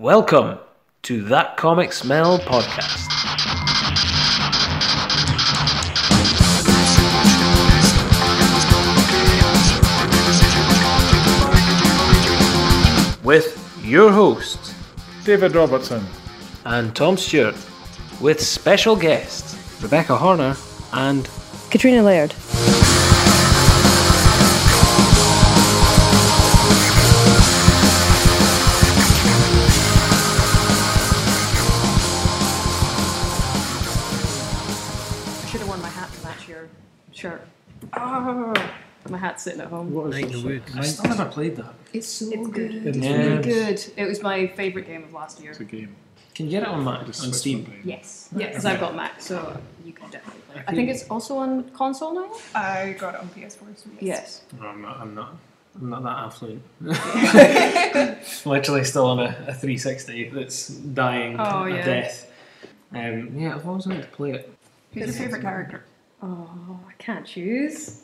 Welcome to That Comic Smell podcast. With your hosts, David Robertson. and Tom Stewart, with special guests, Rebecca Horner and Katrina Laird. My sitting at home. Night in the Woods. I still never played that. It's so good. It's It's Yeah. really good. It was my favourite game of last year. It's a game. Can you get it on Mac, Just on switch Steam? one day. Yes. Yeah, because I've got Mac, so you can definitely play it. I think it's also on console now? I got it on PS4, so yes. Yes. No, I'm not. I'm not. I'm not that affluent. Literally still on a, a 360 that's dying Oh, a yeah. death. Um, yeah, I've always wanted to play it. Who's your favourite character? Oh, I can't choose.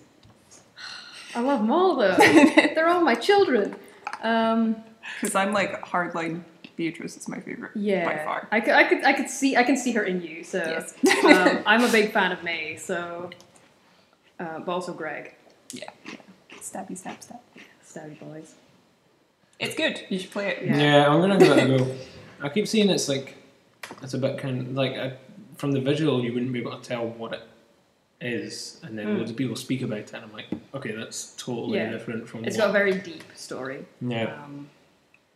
I love them all though. They're all my children. Um, Because I'm like hardline Beatrice is my favourite yeah, by far. I could, I could, I could see, I can see her in you. So Yes. um, I'm a big fan of May. So, uh, but also Greg, yeah. Stabby stab stab. Stabby Boys. It's good. You should play it. Yeah. Yeah. I'm gonna give it a go. I keep seeing it's like it's a bit kind of like uh from the visual you wouldn't be able to tell what it is, and then Mm. loads of people speak about it, and I'm like, okay, that's totally Yeah. different from. It's what, got a very deep story. yeah. Um,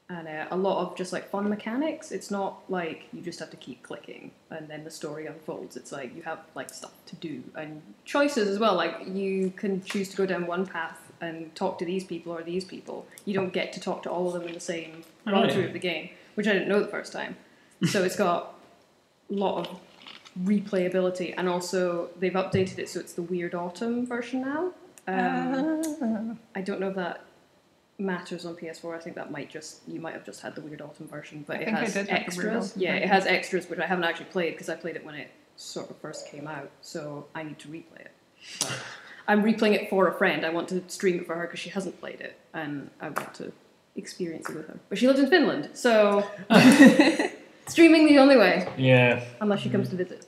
and uh, a lot of just like fun mechanics. It's not like you just have to keep clicking and then the story unfolds. It's like you have like stuff to do and choices as well. Like you can choose to go down one path and talk to these people or these people. You don't get to talk to all of them in the same Oh, run yeah. through of the game, which I didn't know the first time. so it's got a lot of replayability and also they've updated it so it's the Weird Autumn version now. Um, I don't know if that matters on PS4. I think that might just you might have just had the Weird Autumn version, but I it has did have the Weird extras. Yeah, it has extras which I haven't actually played because I played it when it sort of first came out. So I need to replay it. But I'm replaying it for a friend. I want to stream it for her because she hasn't played it, and I want to experience it with her. But she lives in Finland, so streaming the only way Yeah. unless she comes to visit.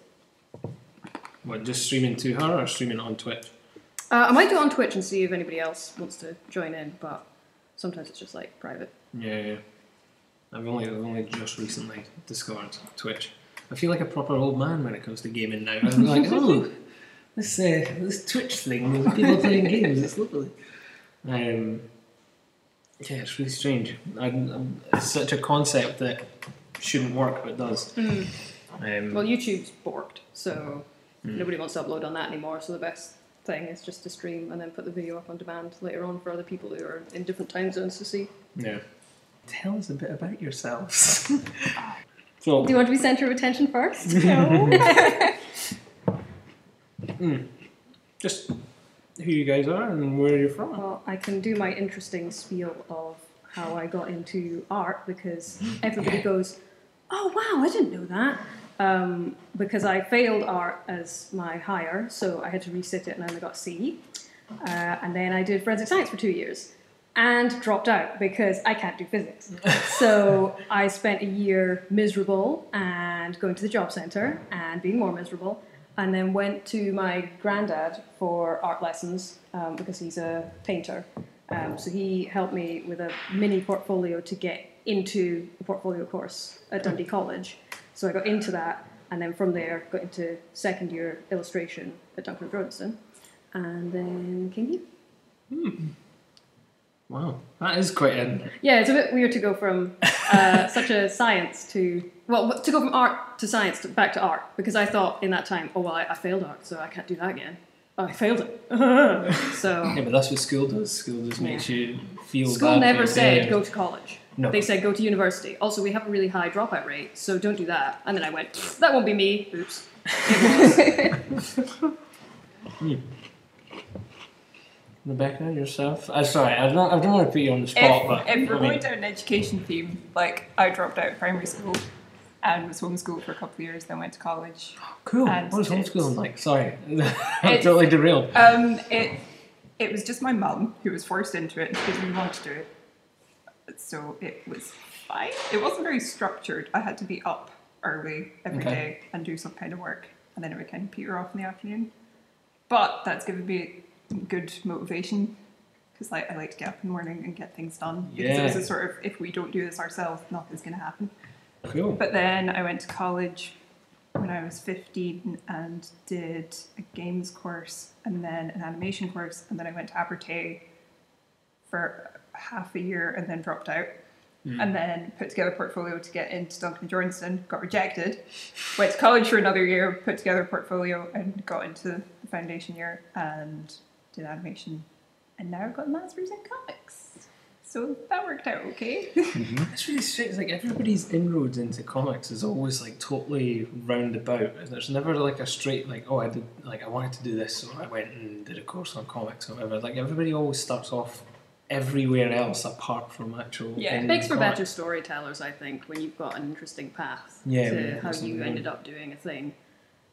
What, just streaming to her or streaming on Twitch? Uh, I might do it on Twitch and see if anybody else wants to join in, but sometimes it's just like private. Yeah, yeah. I've only I've only just recently discovered Twitch. I feel like a proper old man when it comes to gaming now. I'm like, oh, this uh, this Twitch thing with people playing games, it's lovely. Um, yeah, it's really strange. I, I'm, it's such a concept that shouldn't work, but it does. Um, Well, YouTube's borked, so Hmm. nobody wants to upload on that anymore. So the best thing is just to stream and then put the video up on demand later on for other people who are in different time zones to see. yeah. Tell us a bit about yourselves. so, Do you want to be centre of attention first? just who you guys are and where you're from. well, I can do my interesting spiel of how I got into art because everybody goes, "Oh wow, I didn't know that." Um, because I failed art as my higher, so I had to resit it and I only got C. Uh, and then I did forensic science for two years and dropped out because I can't do physics. so I spent a year miserable and going to the job centre and being more miserable. And then went to my granddad for art lessons um, because he's a painter. Um, so he helped me with a mini portfolio to get into a portfolio course at Dundee College. So I got into that, and then from there got into second year illustration at Duncan Rodenson, and then Kingy. Wow, that is quite an Yeah, it's a bit weird to go from uh, such a science to well, to go from art to science to back to art because I thought in that time, oh well, I, I failed art, so I can't do that again. Oh, I failed it. so Yeah, but that's what school does. School just makes you feel. school never said go to college. No. They said go to university. Also, we have a really high dropout rate, so don't do that. And then I went, that won't be me. Oops. Was. Rebecca, yourself. I'm sorry, I don't. I don't want to put you on the spot, If, but if we're I mean, going down an education theme, like I dropped out of primary school and was homeschooled for a couple of years, then went to college. cool. What it's- homeschooling like? Sorry, I'm totally derailed. Um, it it was just my mum who was forced into it because we didn't really want to do it. So it was fine. It wasn't very structured. I had to be up early every day Okay. and do some kind of work, and then it would kind of peter off in the afternoon. But that's given me good motivation because like I like to get up in the morning and get things done. Because it was a sort of if we don't do this ourselves, nothing's going to happen. Cool. But then I went to college when I was 15 and did a games course and then an animation course, and then I went to Abertay for half a year and then dropped out. Hmm. And then put together a portfolio to get into Duncan Jordan, got rejected. Went to college for another year, put together a portfolio and got into the foundation year and did animation. And now I've got a master's in comics. So that worked out okay. Mm-hmm. It's really strange. Like everybody's inroads into comics is always like totally roundabout. And there's never like a straight like, oh, I did like I wanted to do this, so I went and did a course on comics or whatever. Like everybody always starts off everywhere else apart from actual. Yeah, it makes for comics. better storytellers, I think, when you've got an interesting path Yeah, to how you ended up doing a thing,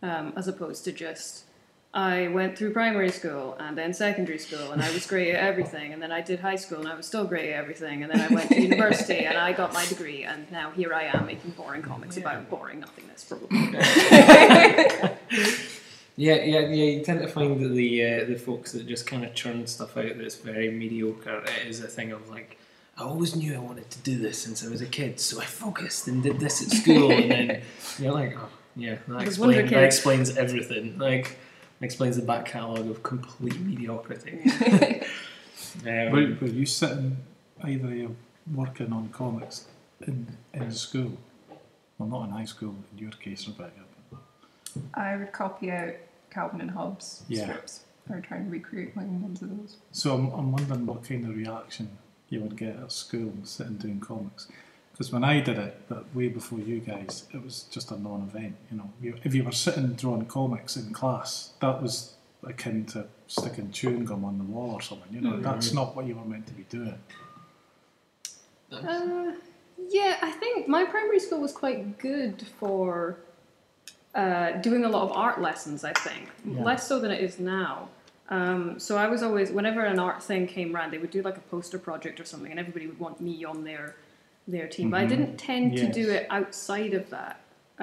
um, as opposed to just I went through primary school and then secondary school and I was great at everything, and then I did high school and I was still great at everything, and then I went to university and I got my degree, and now here I am making boring comics Yeah. about boring nothingness, probably. Yeah, yeah, yeah. You tend to find that the uh, the folks that just kind of churn stuff out that's very mediocre. It is a thing of like, I always knew I wanted to do this since I was a kid, so I focused and did this at school, and then you're like, oh, yeah, that, Those wonder explains, that explains everything. Like, explains the back catalogue of complete mediocrity. um, Were, were you sitting either of you working on comics in in school? Well, not in high school in your case, Rebecca. But I would copy out Calvin and Hobbes Yeah. strips or try and recreate my own ones of those. so I'm, I'm wondering what kind of reaction you would get at school sitting doing comics. Because when I did it, but way before you guys, it was just a non-event. You know, if you were sitting drawing comics in class, that was akin to sticking chewing gum on the wall or something. You know, Mhm. that's not what you were meant to be doing. Uh, yeah, I think my primary school was quite good for uh, doing a lot of art lessons. I think Yeah. less so than it is now. Um, so I was always, whenever an art thing came round, they would do like a poster project or something, and everybody would want me on their their team. But I Mhm. didn't tend to do it outside of that.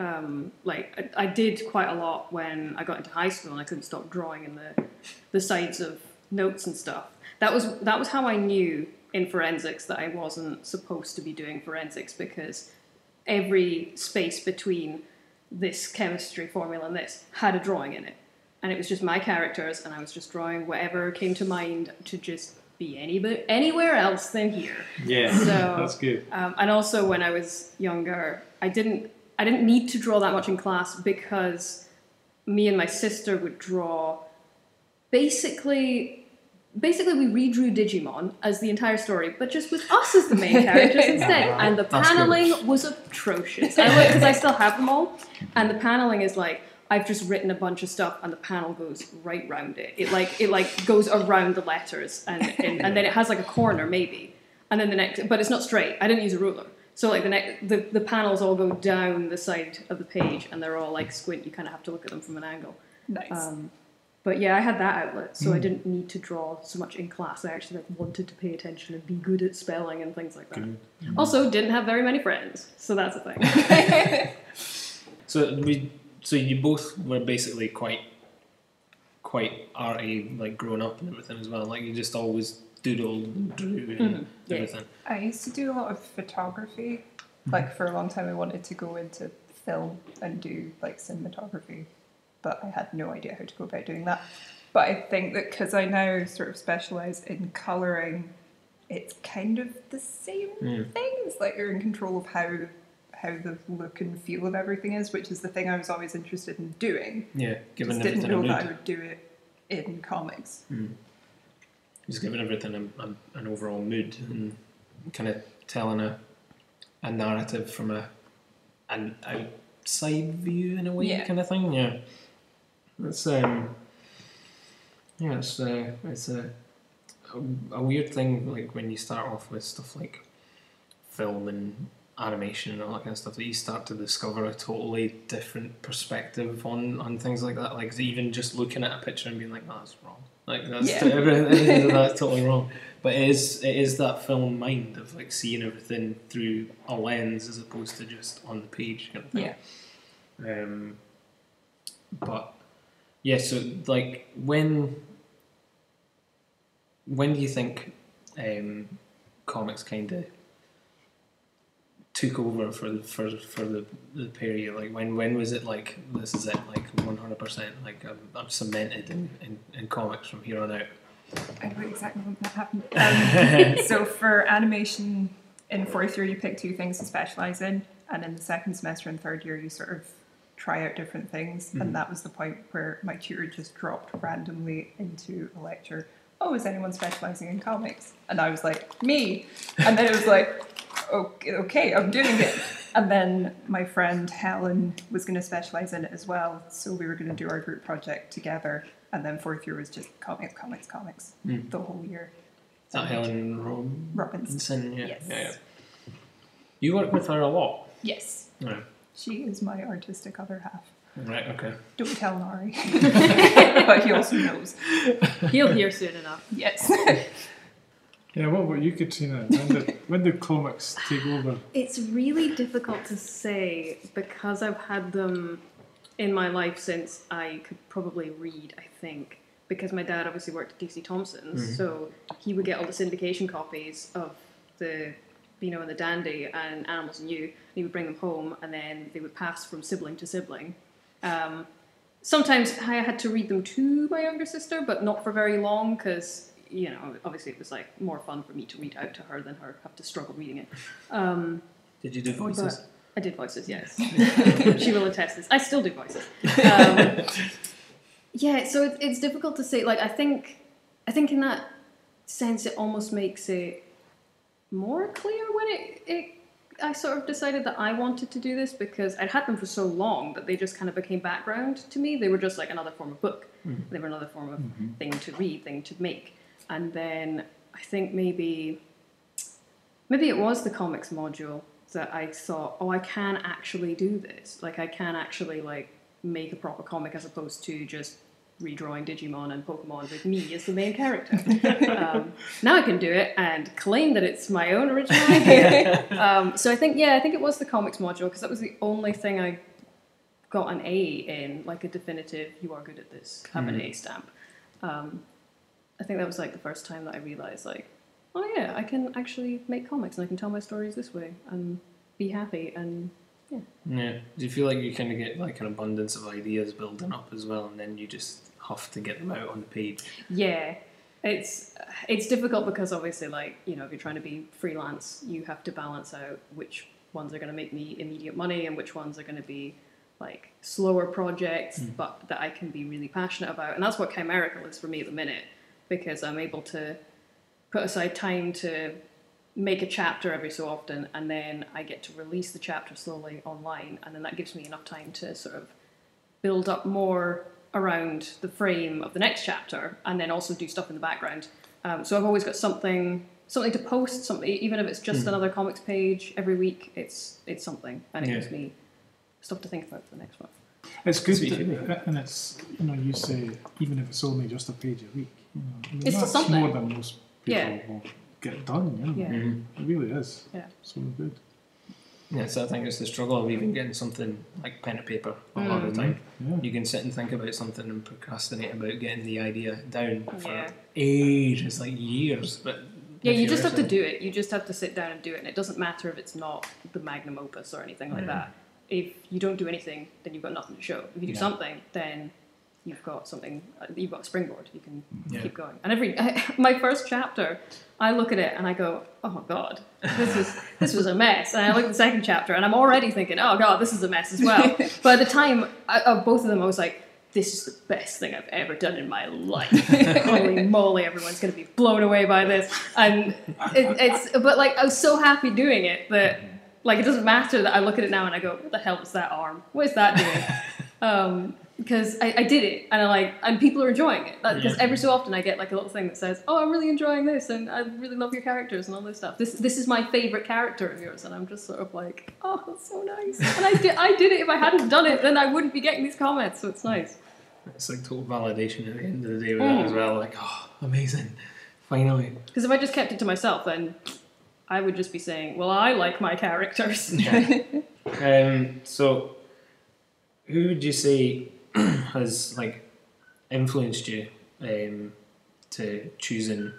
Um, like I, I did quite a lot when I got into high school, and I couldn't stop drawing in the the sides of notes and stuff. That was that was how I knew in forensics that I wasn't supposed to be doing forensics because every space between this chemistry formula and this had a drawing in it. And it was just my characters, and I was just drawing whatever came to mind to just be any, anywhere else than here. Yeah, So- that's good. Um, and also, when I was younger, I didn't I didn't need to draw that much in class because me and my sister would draw. Basically, basically we redrew Digimon as the entire story, but just with us as the main characters instead. And the That's cool. paneling was atrocious. I because I still have them all, and the paneling is like. I've just written a bunch of stuff, and the panel goes right round it. It like it like goes around the letters, and and, and then it has like a corner maybe, and then the next, but it's not straight. I didn't use a ruler. So like the next, the, the panels all go down the side of the page, and they're all like squint. You kind of have to look at them from an angle. Nice. Um, but yeah, I had that outlet, so I hmm. didn't need to draw so much in class. I actually like wanted to pay attention and be good at spelling and things like that. Good. Hmm. Also, didn't have very many friends, so that's a thing. So we, so you both were basically quite, quite arty, like grown up and everything as well. Like you just always doodled and drew and Mhm, yeah. everything. I used to do a lot of photography. Hmm. Like for a long time, I wanted to go into film and do like cinematography, but I had no idea how to go about doing that. But I think that because I now sort of specialize in coloring, it's kind of the same Mm. thing. It's like you're in control of how how the look and feel of everything is, which is the thing I was always interested in doing. Yeah, giving Just didn't know that I would do it in comics. Just giving everything a, a, an overall mood and kind of telling a a narrative from a an outside view in a way, Yeah. kind of thing. Yeah, that's um, yeah, it's uh, it's a, a a weird thing like when you start off with stuff like film and animation and all that kind of stuff that you start to discover a totally different perspective on on things like that. Like even just looking at a picture and being like, "No, that's wrong." Like that's Yeah. everything, everything that's totally wrong. But it is it is that film mind of like seeing everything through a lens as opposed to just on the page kind of thing. Yeah. Um, but yeah, so like when when do you think um, comics kind of took over for the, for for the, the period? Like when when was it like this is it like one hundred percent like I'm, I'm cemented in, in, in comics from here on out. I know exactly when that happened. Um, so for animation in fourth year, you pick two things to specialize in, and in the second semester and third year, you sort of try out different things. Mhm. And that was the point where my tutor just dropped randomly into a lecture. Oh, is anyone specializing in comics? And I was like, me. And then it was like, okay, okay I'm doing it. And then my friend Helen was going to specialize in it as well. So we were going to do our group project together. And then fourth year was just comics, comics, comics Mm. the whole year. Is that Helen Robinson? Robinson. Yeah, Yes. yeah, yeah. You work with her a lot. Yes. Right. She is my artistic other half. Right. Okay. Don't tell Nari. but he also knows. He'll hear soon enough. Yes. Yeah, what about you, Katrina? When did, when did comics take over? It's really difficult to say because I've had them in my life since I could probably read, I think. Because my dad obviously worked at DC Thomson's, Mhm. so he would get all the syndication copies of the Beano and the Dandy and Animals and You, and he would bring them home, and then they would pass from sibling to sibling. Um, sometimes I had to read them to my younger sister, but not for very long because you know obviously it was like more fun for me to read out to her than her have to struggle reading it. Um, Did you do voices? I did voices, yes. she will attest this. I still do voices. Um, yeah, so it, it's difficult to say. Like I think, I think in that sense, it almost makes it more clear when it, it. I sort of decided that I wanted to do this because I'd had them for so long that they just kind of became background to me. They were just like another form of book. Mm. They were another form of Mhm. thing to read, thing to make. And then I think maybe maybe it was the comics module that I thought, oh, I can actually do this. Like I can actually like make a proper comic as opposed to just redrawing Digimon and Pokemon with me as the main character. um, now I can do it and claim that it's my own original idea. um, so I think, yeah, I think it was the comics module because that was the only thing I got an A in, like a definitive, you are good at this, have an Mhm. A stamp. Um, I think that was like the first time that I realized, like, oh yeah, I can actually make comics and I can tell my stories this way and be happy and Yeah. Do you feel like you kind of get like an abundance of ideas building up as well, and then you just have to get them out on the page? yeah, it's it's difficult because obviously, like you know, if you're trying to be freelance, you have to balance out which ones are going to make me immediate money and which ones are going to be like slower projects, Mm. but that I can be really passionate about, and that's what Chimerical is for me at the minute because I'm able to put aside time to make a chapter every so often and then I get to release the chapter slowly online and then that gives me enough time to sort of build up more around the frame of the next chapter and then also do stuff in the background. Um, so I've always got something something to post, something even if it's just Hmm. another comics page every week, it's it's something and it Yeah. gives me stuff to think about for the next one. It's good, Sweet that- and it's you know you say even if it's only just a page a week, you know, It's that's something. more than most people Yeah. will get done. You know, Yeah. Mhm. it really is. Yeah. so good. Yeah, so I think it's the struggle of even getting something like pen and paper a lot of the time. Yeah. You can sit and think about something and procrastinate about getting the idea down for Yeah. ages, like years. But Yeah, you just have to do it. You just have to sit down and do it, and it doesn't matter if it's not the magnum opus or anything like Mm. that. If you don't do anything, then you've got nothing to show. If you do Yeah. something, then you've got something. uh, You've got a springboard. You can Yeah. keep going. And every my first chapter, I look at it and I go, "Oh god, this was this was a mess." And I look at the second chapter, and I'm already thinking, "Oh god, this is a mess as well." but at the time I, of both of them, I was like. This is the best thing I've ever done in my life. Holy moly, everyone's going to be blown away by this. And it, it's, but like, I was so happy doing it that, like, it doesn't matter that I look at it now and I go, what the hell is that arm? What is that doing? um, because I, I did it and I like, and people are enjoying it. Because Yeah. every so often I get like a little thing that says, oh, I'm really enjoying this and I really love your characters and all this stuff. This, this is my favorite character of yours. And I'm just sort of like, oh, that's so nice. And I did, I did it. If I hadn't done it, then I wouldn't be getting these comments. So it's nice. It's like total validation at the end of the day with Mm. that as well. Like, oh, amazing. Finally. Because if I just kept it to myself, then I would just be saying, "Well, I like my characters." Um, so, who would you say has like influenced you um, to choosing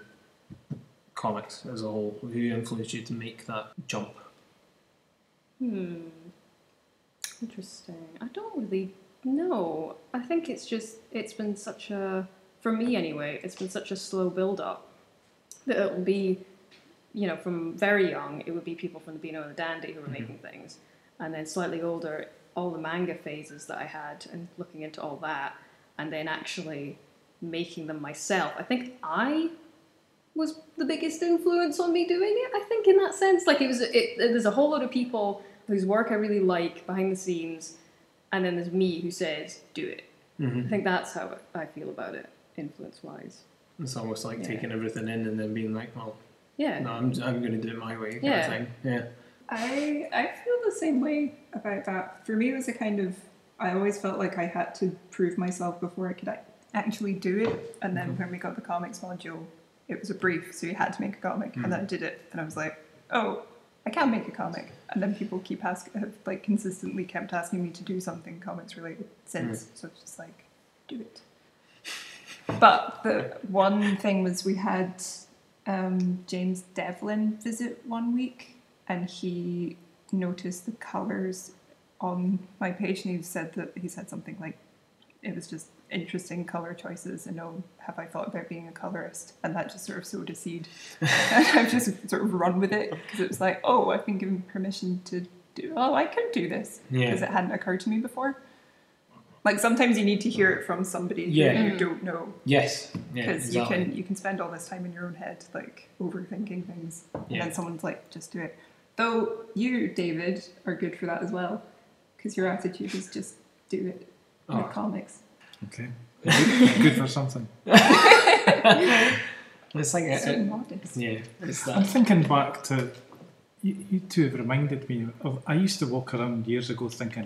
comics as a whole? Who influenced you to make that jump? Hmm. Interesting. I don't really know. I think it's just it's been such a for me anyway. It's been such a slow build up that it'll be, you know, from very young it would be people from the Beano and the Dandy who were making things, and then slightly older all the manga phases that I had and looking into all that, and then actually making them myself. I think I was the biggest influence on me doing it. I think in that sense, like it was, it, there's a whole lot of people whose work I really like behind the scenes, and then there's me who says do it. Mm-hmm. I think that's how I feel about it, influence wise. It's almost like Yeah. taking everything in and then being like, well, Yeah. no, I'm, I'm going to do it my way. Yeah. Of thing. Yeah. I I feel the same way about that. For me, it was a kind of I always felt like I had to prove myself before I could actually do it. And then mm-hmm. when we got the comics module, it was a brief, so you had to make a comic. And then I mm. did it, and I was like, oh, I can make a comic. And then people keep asking, have like consistently kept asking me to do something comics related since. Mm. So it's just like, do it. But the one thing was we had um, James Devlin visit one week, and he noticed the colors on my page, and he said that he said something like, "It was just interesting color choices, and oh, have I thought about being a colorist?" And that just sort of sowed a seed, and I've just sort of run with it because it was like, "Oh, I've been given permission to do. Oh, I could do this Yeah. because it hadn't occurred to me before." Like sometimes you need to hear it from somebody Yeah. who you don't know Yes. Yeah. because Exactly. you can you can spend all this time in your own head like overthinking things and then someone's like just do it though you david are good for that as well because your attitude is just do it Oh. with comics Okay. Good, good for something. It's like a, so it- modest yeah. It's I'm thinking back to you, you two have reminded me of I used to walk around years ago thinking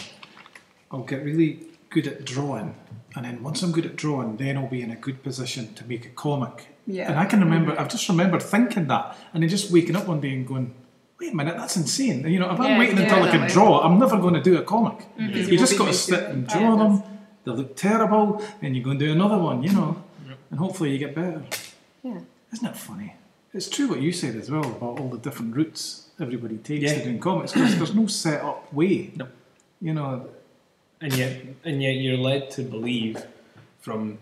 I'll get really good at drawing and then once I'm good at drawing then I'll be in a good position to make a comic. Yeah. And I can remember I've just remembered thinking that and then just waking up one day and going Wait a minute, that's insane. You know, if I'm Yeah, waiting until I can draw, I'm never going to do a comic. Mm-hmm. Because You you just got to sit and draw it them. They look terrible, then you go and do another one, you know, and hopefully you get better. Yeah. Isn't it funny? It's true what you said as well about all the different routes everybody takes Yeah. to doing comics because there's no set up way. No. You know, and yet and yet you're led to believe from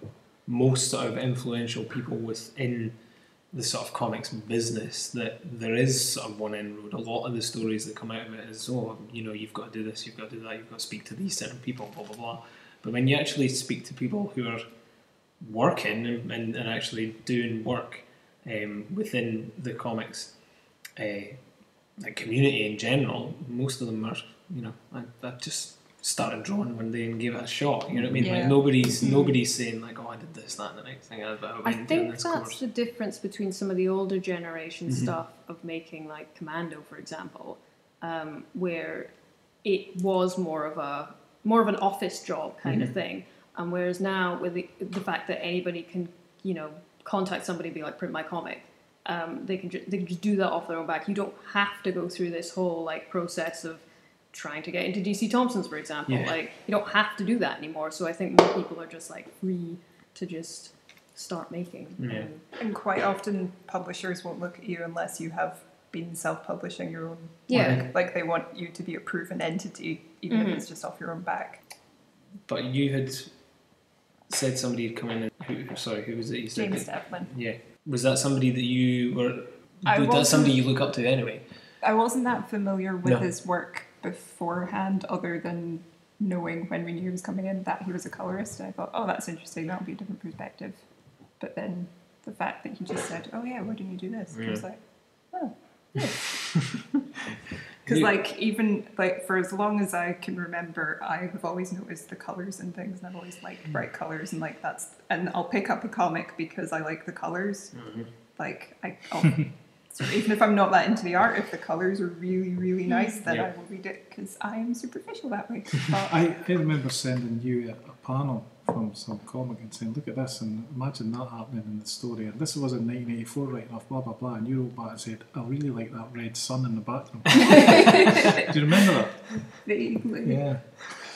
most sort of influential people within the sort of comics business that there is sort of one end road. A lot of the stories that come out of it is, oh, you know, you've got to do this, you've got to do that, you've got to speak to these certain people, blah blah blah. But when you actually speak to people who are working and, and, and actually doing work um, within the comics uh, community in general, most of them are, you know, I, I just started drawing one day and gave it a shot. You know what I mean? Like Yeah. nobody's nobody's saying like, oh, I did this, that, and the next thing. I, I, I think this that's course. the difference between some of the older generation Mhm. stuff of making like Commando, for example, um, where it was more of a more of an office job kind of thing, and whereas now with the, the fact that anybody can you know contact somebody and be like print my comic, um, they can ju- they can just do that off their own back. You don't have to go through this whole like process of trying to get into DC Thomson's, for example. Yeah. Like you don't have to do that anymore. So I think more people are just like free to just start making. Yeah. And- and quite often publishers won't look at you unless you have been self-publishing your own Yeah. work. like they want you to be a proven entity even Mhm. if it's just off your own back But you had said somebody had come in and who, sorry, who was it? You said james that- devlin yeah. Was that somebody that you were? I was that somebody you look up to anyway? I wasn't that familiar with No. his work beforehand, other than knowing when we knew he was coming in that he was a colorist. And I thought, oh, that's interesting. That'll be a different perspective. But then the fact that he just said, oh yeah, why didn't you do this? I was like, oh. Because You- like even like for as long as I can remember, I have always noticed the colors and things, and I've always liked mm. bright colors, and like that's and I'll pick up a comic because I like the colors. Mm-hmm. Like I, I'll, so even if I'm not that into the art, if the colors are really really hmm. nice, then Yeah. I will read it because I am superficial that way. I, I remember sending you a, a panel from some comic and saying, "Look at this," and imagine that happening in the story. And this was in 1984, writing off blah blah blah, and you wrote back and said, "I really like that red sun in the background." Do you remember that? Vaguely. Yeah,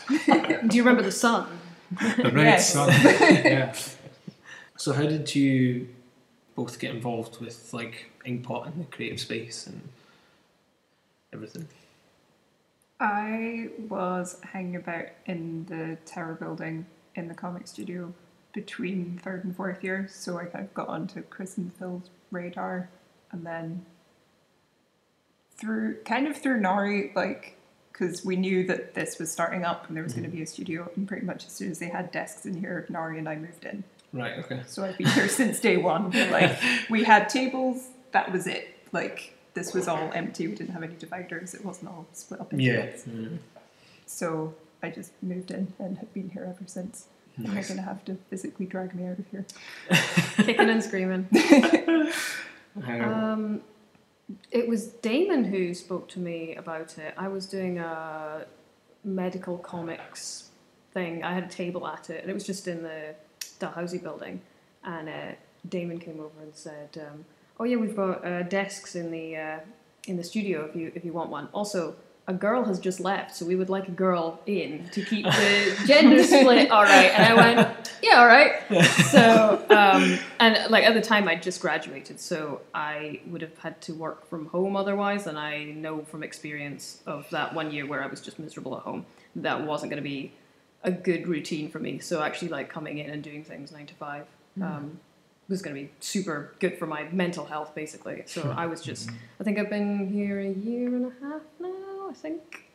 Do you remember the sun? the red Yes. sun. yeah. So how did you both get involved with like Inkpot and the creative space and everything? I was hanging about in the tower building in the comic studio between third and fourth year, so I kind of got onto Chris and Phil's radar, and then through kind of through Nari, like because we knew that this was starting up and there was going to mm-hmm. be a studio, and pretty much as soon as they had desks in here, Nari and I moved in. Right. Okay. So I've been here since day one. Like we had tables, that was it. Like this was all empty. We didn't have any dividers. It wasn't all split up into Yeah. bits. Mm. So I just moved in and have been here ever since. You're Nice. gonna have to physically drag me out of here. Kicking and screaming. Um, it was Damon who spoke to me about it. I was doing a medical comics thing. I had a table at it, and it was just in the Dalhousie building. And uh, Damon came over and said, um, "Oh yeah, we've got uh, desks in the uh, in the studio if you if you want one. Also." A girl has just left, so we would like a girl in to keep the gender split all right. And I went, yeah, all right. So, um, and like at the time, I'd just graduated, so I would have had to work from home otherwise. And I know from experience of that one year where I was just miserable at home, that wasn't going to be a good routine for me. So, actually, like coming in and doing things nine to five um, was going to be super good for my mental health, basically. So, I was just, I think I've been here a year and a half now, I think.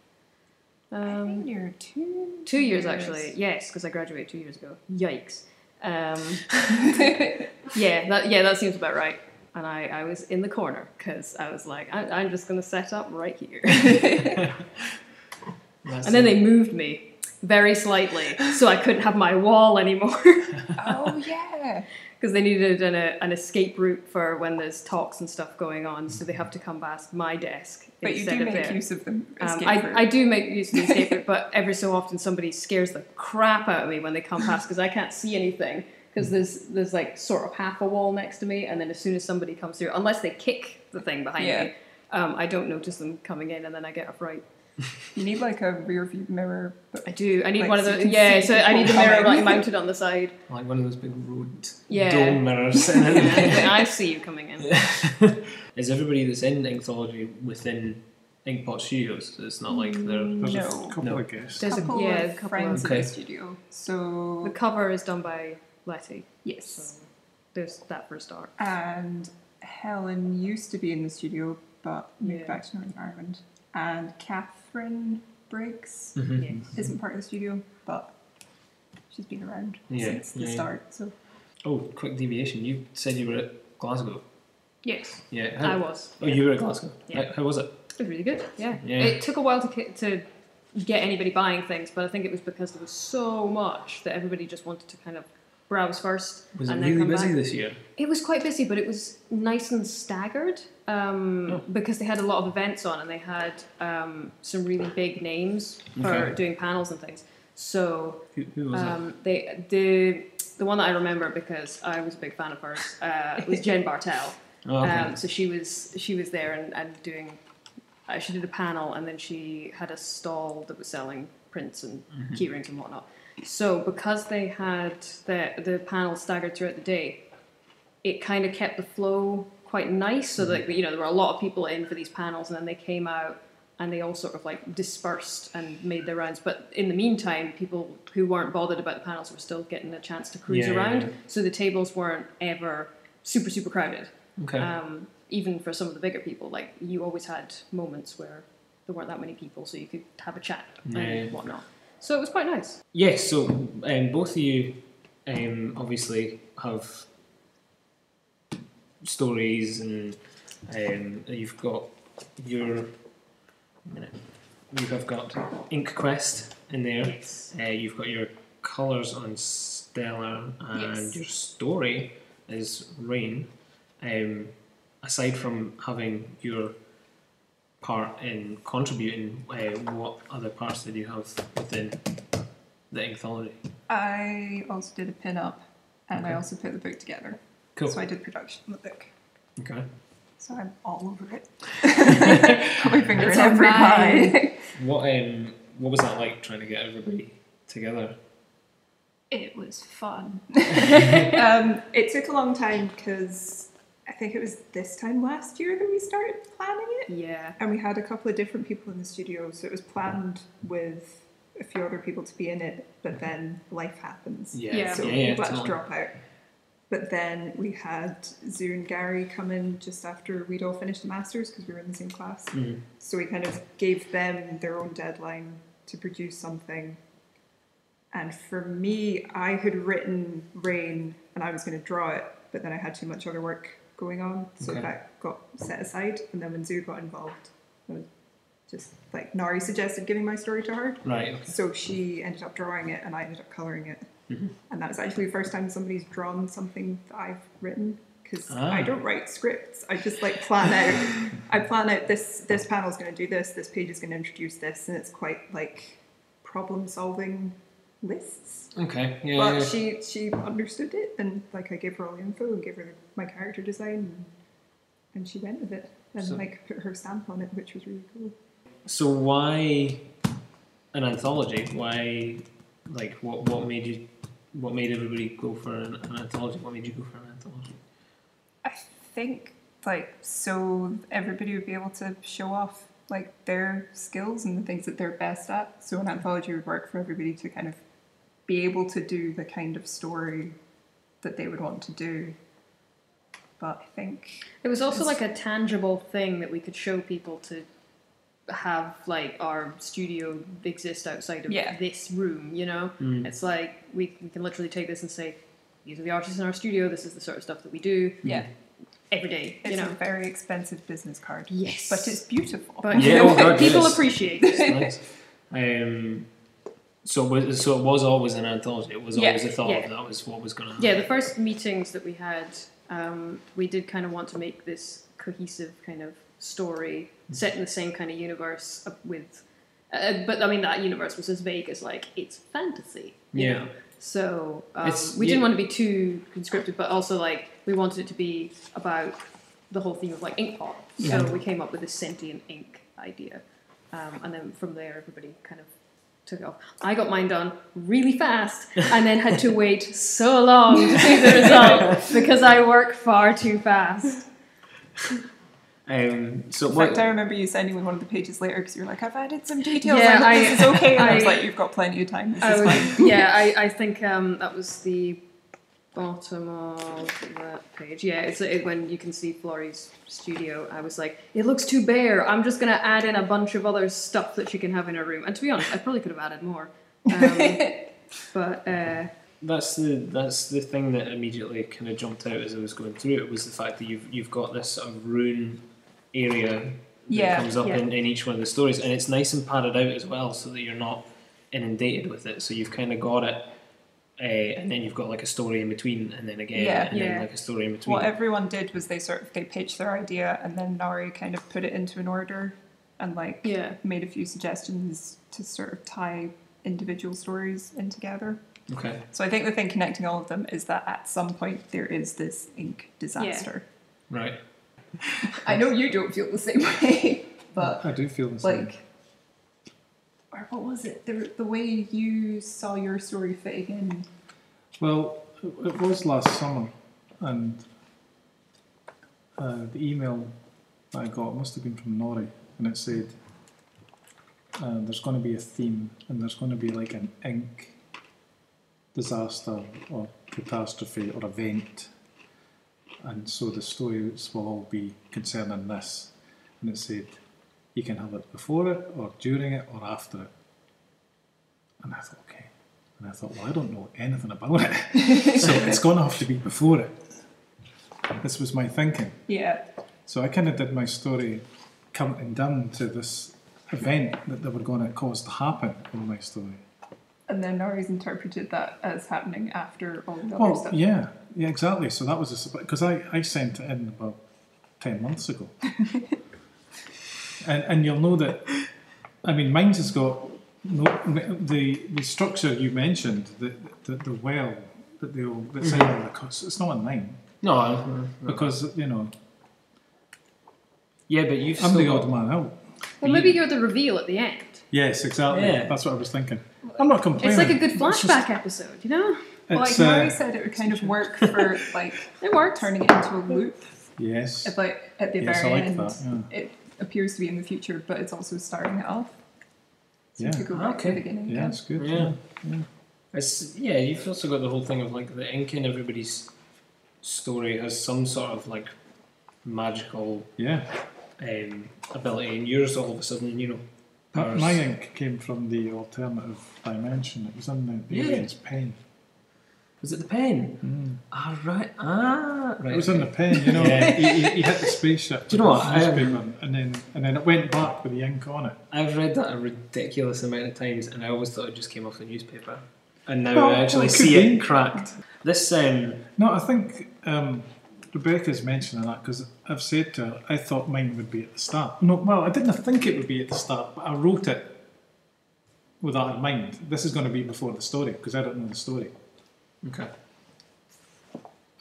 Um, You're two. Two years actually, yes, because I graduated two years ago. Yikes. Um, yeah, that yeah, that seems about right. And I, I was in the corner because I was like, I, I'm just going to set up right here. And then they moved me very slightly, so I couldn't have my wall anymore oh yeah. because they needed an, a, an escape route for when there's talks and stuff going on. So they have to come past my desk But you do of make use of them. Um, I. I do make use of the escape route, but every so often somebody scares the crap out of me when they come past because I can't see anything because there's there's like sort of half a wall next to me, and then as soon as somebody comes through, unless they kick the thing behind Yeah. me, um, I don't notice them coming in, and then I get a fright. You need like a rear view mirror. But I do. I need Like, one of so those. can Yeah, so I need the mirror like mounted on the side. like one of those big road Yeah. dome mirrors. Yeah. I see you coming in. Is everybody that's in Inkthology within Inkpot Studios? It's not like they're. Mm, there's a couple No. of guests. There's a- couple yeah, of couple friends of- in Okay. the studio. So The cover is done by Letty, so yes. there's that for a start. And Helen used to be in the studio, but moved Yeah. back to Northern Ireland. And Catherine Briggs Mhm. Yes. isn't part of the studio, but she's been around Yeah, since the yeah, yeah. start. So Oh, quick deviation. You said you were at Glasgow. Yes, Yeah. I was. oh, you were at Glasgow. Yeah. How, how was it? It was really good. Yeah. Yeah. It took a while to ki- to get anybody buying things, but I think it was because there was so much that everybody just wanted to kind of browse first Was it and then really come busy back. this year? It was quite busy, but it was nice and staggered um, Oh. because they had a lot of events on and they had um, some really big names for Okay. doing panels and things. So Who, who was um, they the the one that I remember because I was a big fan of hers uh, was Jen Bartel. Oh, okay. Um, so she was she was there and, and doing. Uh, she did a panel and then she had a stall that was selling prints and Mm-hmm. keyrings and whatnot. So because they had the the panel staggered throughout the day, it kind of kept the flow quite nice. So Mm-hmm. that you know there were a lot of people in for these panels and then they came out and they all sort of like dispersed and made their rounds. But in the meantime, people who weren't bothered about the panels were still getting a chance to cruise Yeah, yeah, around. yeah. So the tables weren't ever super super crowded okay. um, even for some of the bigger people, like you always had moments where there weren't that many people, so you could have a chat Yeah. and whatnot. So it was quite nice. Yes, so um, both of you um, obviously have stories, and um, you've got your. You have got Ink Quest in there. Yes. Uh, you've got your colours on Stellar, and Yes. your story is Rain. Um, aside from having your part in contributing, uh, what other parts did you have within the anthology? I also did a pin up, and I also put the book together. Cool. So I did production of the book. Okay. So I'm all over it. Put my finger in every mine. pie. What um what was that like trying to get everybody together? It was fun. um, it took a long time because I think it was this time last year that we started planning it. Yeah. And we had a couple of different people in the studio, so it was planned with a few other people to be in it, but then life happens. Yeah. Yeah. So yeah, yeah, people had to drop out. But then we had Zoo and Gary come in just after we'd all finished the masters because we were in the same class. Mhm. So we kind of gave them their own deadline to produce something. And for me, I had written Rain and I was going to draw it, but then I had too much other work going on, so Okay. that got set aside. And then when Zoo got involved, I was just like Nari suggested giving my story to her. Right, okay. So she ended up drawing it and I ended up colouring it. Mhm. And that was actually the first time somebody's drawn something that I've written because Ah. I don't write scripts. I just like plan out. I plan out this this panel's going to do this. This page is going to introduce this, and it's quite like problem solving lists. Okay. Yeah. but yeah. she she understood it, and like I gave her all the info and gave her my character design, and, and she went with it and So- like put her stamp on it, which was really cool. So why an anthology? Why like what what made you what made everybody go for an, an anthology? What made you go for an anthology? I think like so everybody would be able to show off like their skills and the things that they're best at. So an anthology would work for everybody to kind of be able to do the kind of story that they would want to do. But I think It was also like a tangible thing that we could show people to have like our studio exist outside of Yeah. this room, you know? Mm. It's like we, we can literally take this and say, these are the artists in our studio, this is the sort of stuff that we do yeah, every day, it's you a know? very expensive business card. Yes. But it's beautiful. But Yeah, oh God, people yes. appreciate it. Nice. Um, so was so it was always an anthology. It was Yeah, always a thought yeah. that was what was going to happen. Yeah, the first meetings that we had, um, we did kind of want to make this cohesive kind of story set in the same kind of universe with, uh, but I mean that universe was as vague as like it's fantasy. you Yeah. know? So um, we didn't yeah. want to be too conscripted, but also like we wanted it to be about the whole theme of like Inkpot. Yeah. So we came up with this sentient ink idea, um, and then from there everybody kind of took it off. I got mine done really fast, and then had to wait so long to see the result because I work far too fast. Um, so In what? fact, I remember you sending me one of the pages later because you were like, "I've added some details. Yeah, I hope this is okay." And I, was like, "You've got plenty of time. This I is was, fine." yeah, I, I think um, that was the bottom of that page. Yeah, it's it, when you can see Florrie's studio. I was like, it looks too bare. I'm just gonna add in a bunch of other stuff that she can have in her room. And to be honest, I probably could have added more. Um, but uh, That's the that's the thing that immediately kind of jumped out as I was going through it was the fact that you've you've got this sort of rune area that Yeah, comes up yeah. in, in each one of the stories, and it's nice and padded out as well, so that you're not inundated with it. So you've kind of got it, uh, and then you've got like a story in between, and then again, Yeah. and then Yeah. like a story in between. What everyone did was they sort of they pitched their idea and then Nari kind of put it into an order and like yeah, made a few suggestions to sort of tie individual stories in together. Okay. So I think the thing connecting all of them is that at some point there is this ink disaster. Right. I know you don't feel the same way, but I do feel the same. like or what was it? The, the way you saw your story fitting in. Well, it it was last summer, and uh, the email that I got must have been from Nori, and it said uh, there's going to be a theme, and there's going to be like an ink disaster or catastrophe or event, and so the stories will all be concerning this. And it said you can have it before it, or during it, or after it. And I thought, okay. And I thought, well, I don't know anything about it. so it's going to have to be before it. This was my thinking. Yeah. So I kind of did my story counting down to this event that they were going to cause to happen in my story. And then Nari's interpreted that as happening after all the other Well, stuff. yeah, yeah, exactly. So that was a because I, I sent it in about ten months ago, and and you'll know that. I mean, mine's has got No, the the structure you mentioned, the the, the well that they all that's in the cost, it's not in mine No, I- no. because you know yeah, but you've I'm still the got- odd man out. Well, maybe you're the reveal at the end. Yes, exactly. Yeah. That's what I was thinking. I'm not complaining. It's like a good It's just- flashback episode, you know? Well, like it's, Mary uh, said, it would kind of work for like It works. turning it into a loop. yes. If like at the Yes, I very like end, that, yeah. it appears to be in the future, but it's also starting it off. So Yeah. you could go back to Okay. the beginning. Yeah, again. it's good. Yeah. Yeah. It's yeah. You've also got the whole thing of like the ink in everybody's story has some sort of like magical Yeah. um, ability, and yours all of a sudden, you know, My, powers. my ink came from the alternative dimension. It was in the, the Yeah. alien's pen. Was it the pen? Mm. Ah, right. Ah, right. It was in the pen, you know. Yeah. he, he, he hit the spaceship. Do you know what? the um, and then and then it went back with the ink on it. I've read that a ridiculous amount of times, and I always thought it just came off the newspaper. And now Well, I actually well, it could see be. it cracked. This um, No, I think um, Rebecca's mentioning that because I've said to her, I thought mine would be at the start. No, well, I didn't think it would be at the start, but I wrote it with that in mind. This is going to be before the story because I don't know the story. Okay.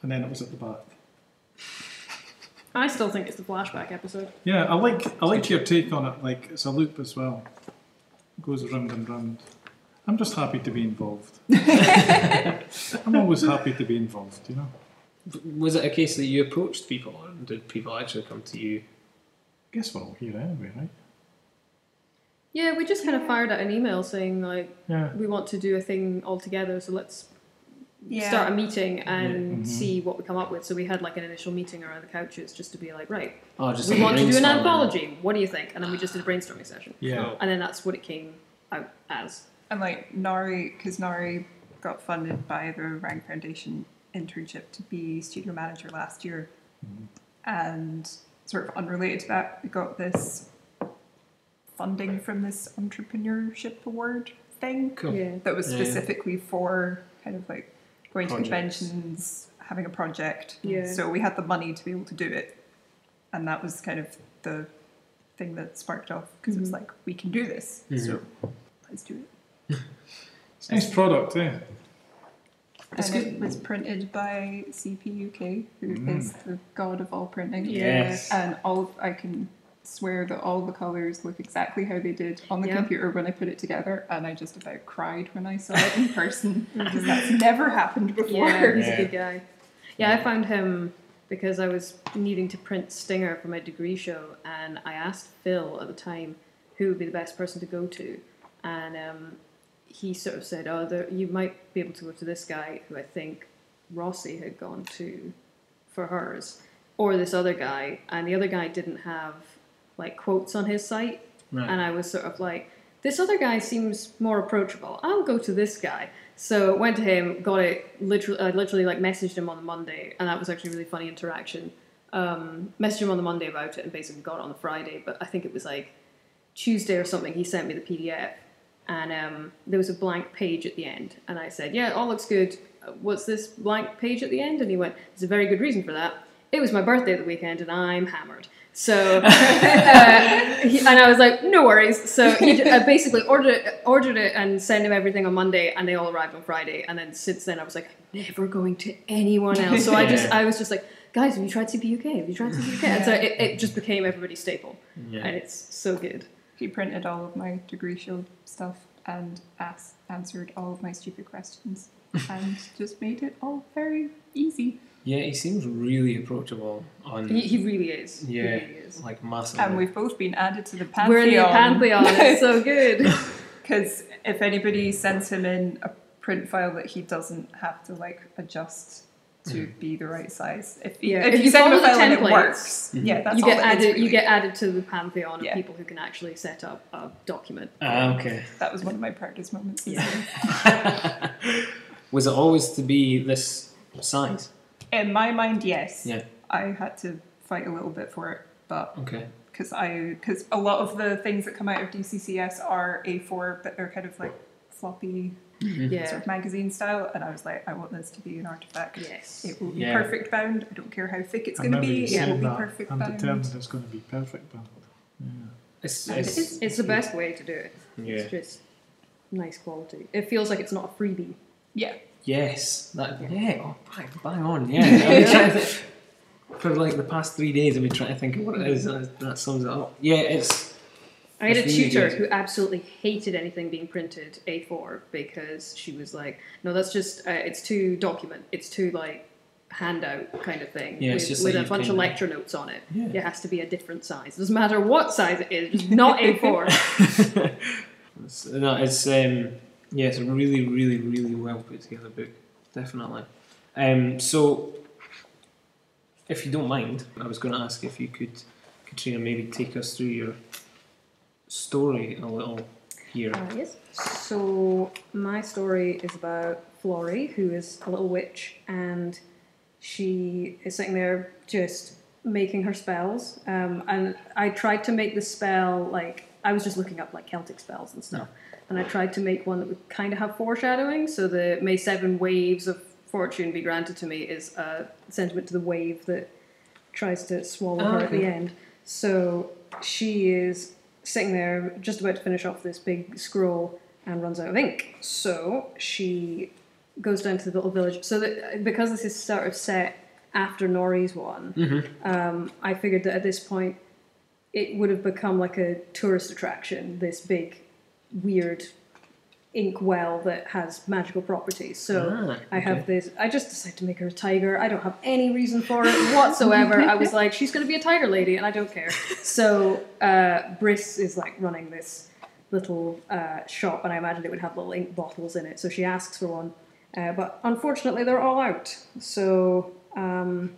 And then it was at the back. I still think it's the flashback episode. Yeah, I like I like your take on it. Like it's a loop as well. It goes round and round. I'm just happy to be involved. I'm always happy to be involved. You know. Was it a case that you approached people, or did people actually come to you? I Guess we're all here anyway, right? Yeah, we just kind of fired out an email saying, like, Yeah. we want to do a thing all together, so let's Yeah. start a meeting and Yeah. Mhm. see what we come up with. So we had like an initial meeting around the couches just to be like, right, Oh, just we want to do an anthology. What do you think? And then we just did a brainstorming session. Yeah. And then that's what it came out as. And like Nari, because Nari got funded by the Rank Foundation internship to be studio manager last year, and sort of unrelated to that, we got this funding from this entrepreneurship award thing Cool. Yeah. that was Yeah, yeah. specifically for kind of like going Projects. to conventions, having a project. Yeah. So we had the money to be able to do it, and that was kind of the thing that sparked off because it was Mhm. like we can do this, so let's do it. It's a nice product, eh? It's and good. it was printed by CPUK, who is Mm. the god of all printing. Yes. And all I can swear that all the colours look exactly how they did on the Yeah. computer when I put it together, and I just about cried when I saw it in person because that's never happened before. Yeah, he's Yeah. a good guy. Yeah, I found him because I was needing to print Stinger for my degree show, and I asked Phil at the time who would be the best person to go to, and um, he sort of said, "Oh, there, you might be able to go to this guy who I think Rossi had gone to for hers, or this other guy, and the other guy didn't have like quotes on his site, Right. and I was sort of like, this other guy seems more approachable. I'll go to this guy. So went to him, got it. Literally, I literally like messaged him on the Monday, and that was actually a really funny interaction. Um, messaged him on the Monday about it, and basically got it on the Friday. But I think it was like Tuesday or something. He sent me the PDF, and um, there was a blank page at the end. And I said, "Yeah, it all looks good. What's this blank page at the end?" And he went, "There's a very good reason for that. It was my birthday the weekend, and I'm hammered." So, uh, he, and I was like, "No worries." So he j- I basically ordered it, ordered it, and sent him everything on Monday, and they all arrived on Friday. And then since then, I was like, "Never going to anyone else." So I just, I was just like, "Guys, have you tried CPUK? Have you tried CPUK?" And so it, it just became everybody's staple, yeah. and it's so good. He printed all of my degree shield stuff and asked, answered all of my stupid questions and just made it all very easy. Yeah, he seems really approachable on. He, he really is. He yeah, really is. like massively. And we've both been added to the pantheon. We're in the pantheon. It's so good. Because if anybody sends him in a print file that he doesn't have to like adjust to be the right size, if, Yeah, if, if you, you send him a follow the file and it templates, works, Mhm. yeah, that's you get it is, added. really. You get added to the pantheon of Yeah. people who can actually set up a document. Ah, okay. That was one of my proudest moments. Yeah. Was it always to be this size? In my mind, yes. Yeah. I had to fight a little bit for it, but Okay. because I because a lot of the things that come out of DCCS are A4, but they're kind of like floppy mm-hmm. Yeah. sort of magazine style, and I was like, I want this to be an artifact. Yes. It will be Yeah. perfect bound. I don't care how thick it's going to be. you It saying will be that. perfect I'm bound. determined it's going to be perfect bound. Yeah. It's, it's, it is. It's the best way to do it. yeah. It's just nice quality. It feels like it's not a freebie. Yeah. Yes, that yeah, oh, bang, bang on, yeah. I've been trying to think- for like the past three days, I've been trying to think of what it is. That, that sums it up. Yeah, it's I had a tutor who absolutely hated anything being printed A4 because she was like, "No, that's just uh, it's too document. It's too like handout kind of thing Yeah, it's with, with like a bunch of lecture notes on it. Yeah. It has to be a different size. It doesn't matter what size it is, just not A4. it's, no, it's um, yeah, it's a really, really, really well put together book, definitely. Um, so, if you don't mind, I was going to ask if you could, Katrina, maybe take us through your story a little here. Uh, yes. So my story is about Florrie, who is a little witch, and she is sitting there just making her spells. Um, and I tried to make the spell like I was just looking up like Celtic spells and stuff, and I tried to make one that would kind of have foreshadowing. So the May seven waves of fortune be granted to me is a sentiment to the wave that tries to swallow Oh, her at okay. the end. So she is sitting there just about to finish off this big scroll and runs out of ink. So she goes down to the little village. So that because this is sort of set after Nori's one, Mm-hmm. um, I figured that at this point it would have become like a tourist attraction. This big, weird ink well that has magical properties. So. Ah, I have okay. this. I just decided to make her a tiger. I don't have any reason for it whatsoever. I was like, she's going to be a tiger lady, and I don't care. So uh, Briss is like running this little uh, shop, and I imagine it would have little ink bottles in it. So she asks for one, uh, but unfortunately they're all out. So um,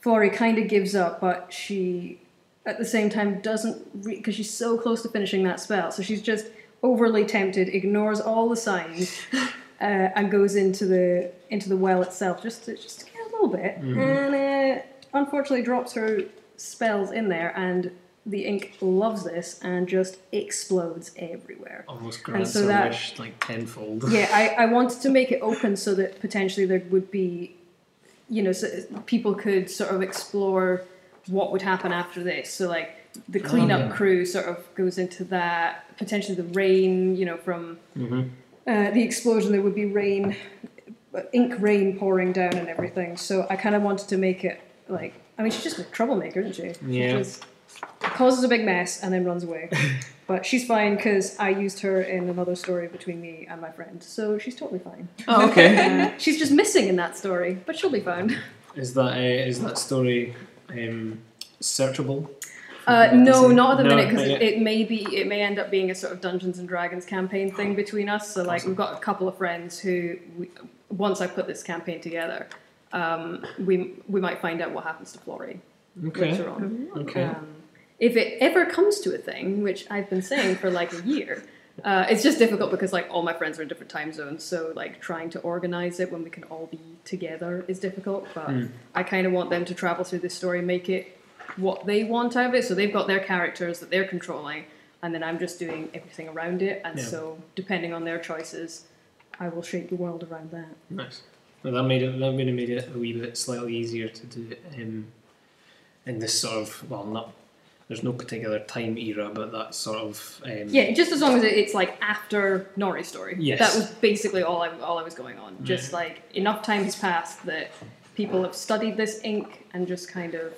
Florrie kind of gives up, but she at the same time doesn't because she's so close to finishing that spell. So she's just overly tempted, ignores all the signs, uh, and goes into the into the well itself just to, just to get a little bit, and uh, unfortunately drops her spells in there, and the ink loves this and just explodes everywhere. Almost grants so that- wish like tenfold. Yeah, I, I wanted to make it open so that potentially there would be, you know, so people could sort of explore what would happen after this. So like the cleanup yeah. crew sort of goes into that. Potentially the rain, you know, from Mm-hmm. uh, the explosion, there would be rain, ink rain pouring down and everything. So I kind of wanted to make it like, I mean, she's just a troublemaker, isn't she? Yeah. She just causes a big mess and then runs away. but she's fine because I used her in another story between me and my friend, so she's totally fine. Oh, okay. Uh, she's just missing in that story, but she'll be found. is that uh, is that story um, searchable? Uh, no, not at the No, minute because it, it may be it may end up being a sort of Dungeons and Dragons campaign thing between us. So like Awesome. we've got a couple of friends who we, once I put this campaign together, um, we we might find out what happens to Florrie Okay. later on. Okay. Um, if it ever comes to a thing, which I've been saying for like a year, uh, it's just difficult because like all my friends are in different time zones, so like trying to organize it when we can all be together is difficult. But Mm. I kind of want them to travel through this story, make it what they want out of it. So they've got their characters that they're controlling, and then I'm just doing everything around it. And Yeah. so depending on their choices, I will shape the world around that. Nice. Well, that made it that would have made it a wee bit slightly easier to do it um, in this sort of well, not there's no particular time era, but that sort of um, Yeah, just as long as it's like after Nori's story. Yes. That was basically all I all I was going on. Just like enough time has passed that people have studied this ink and just kind of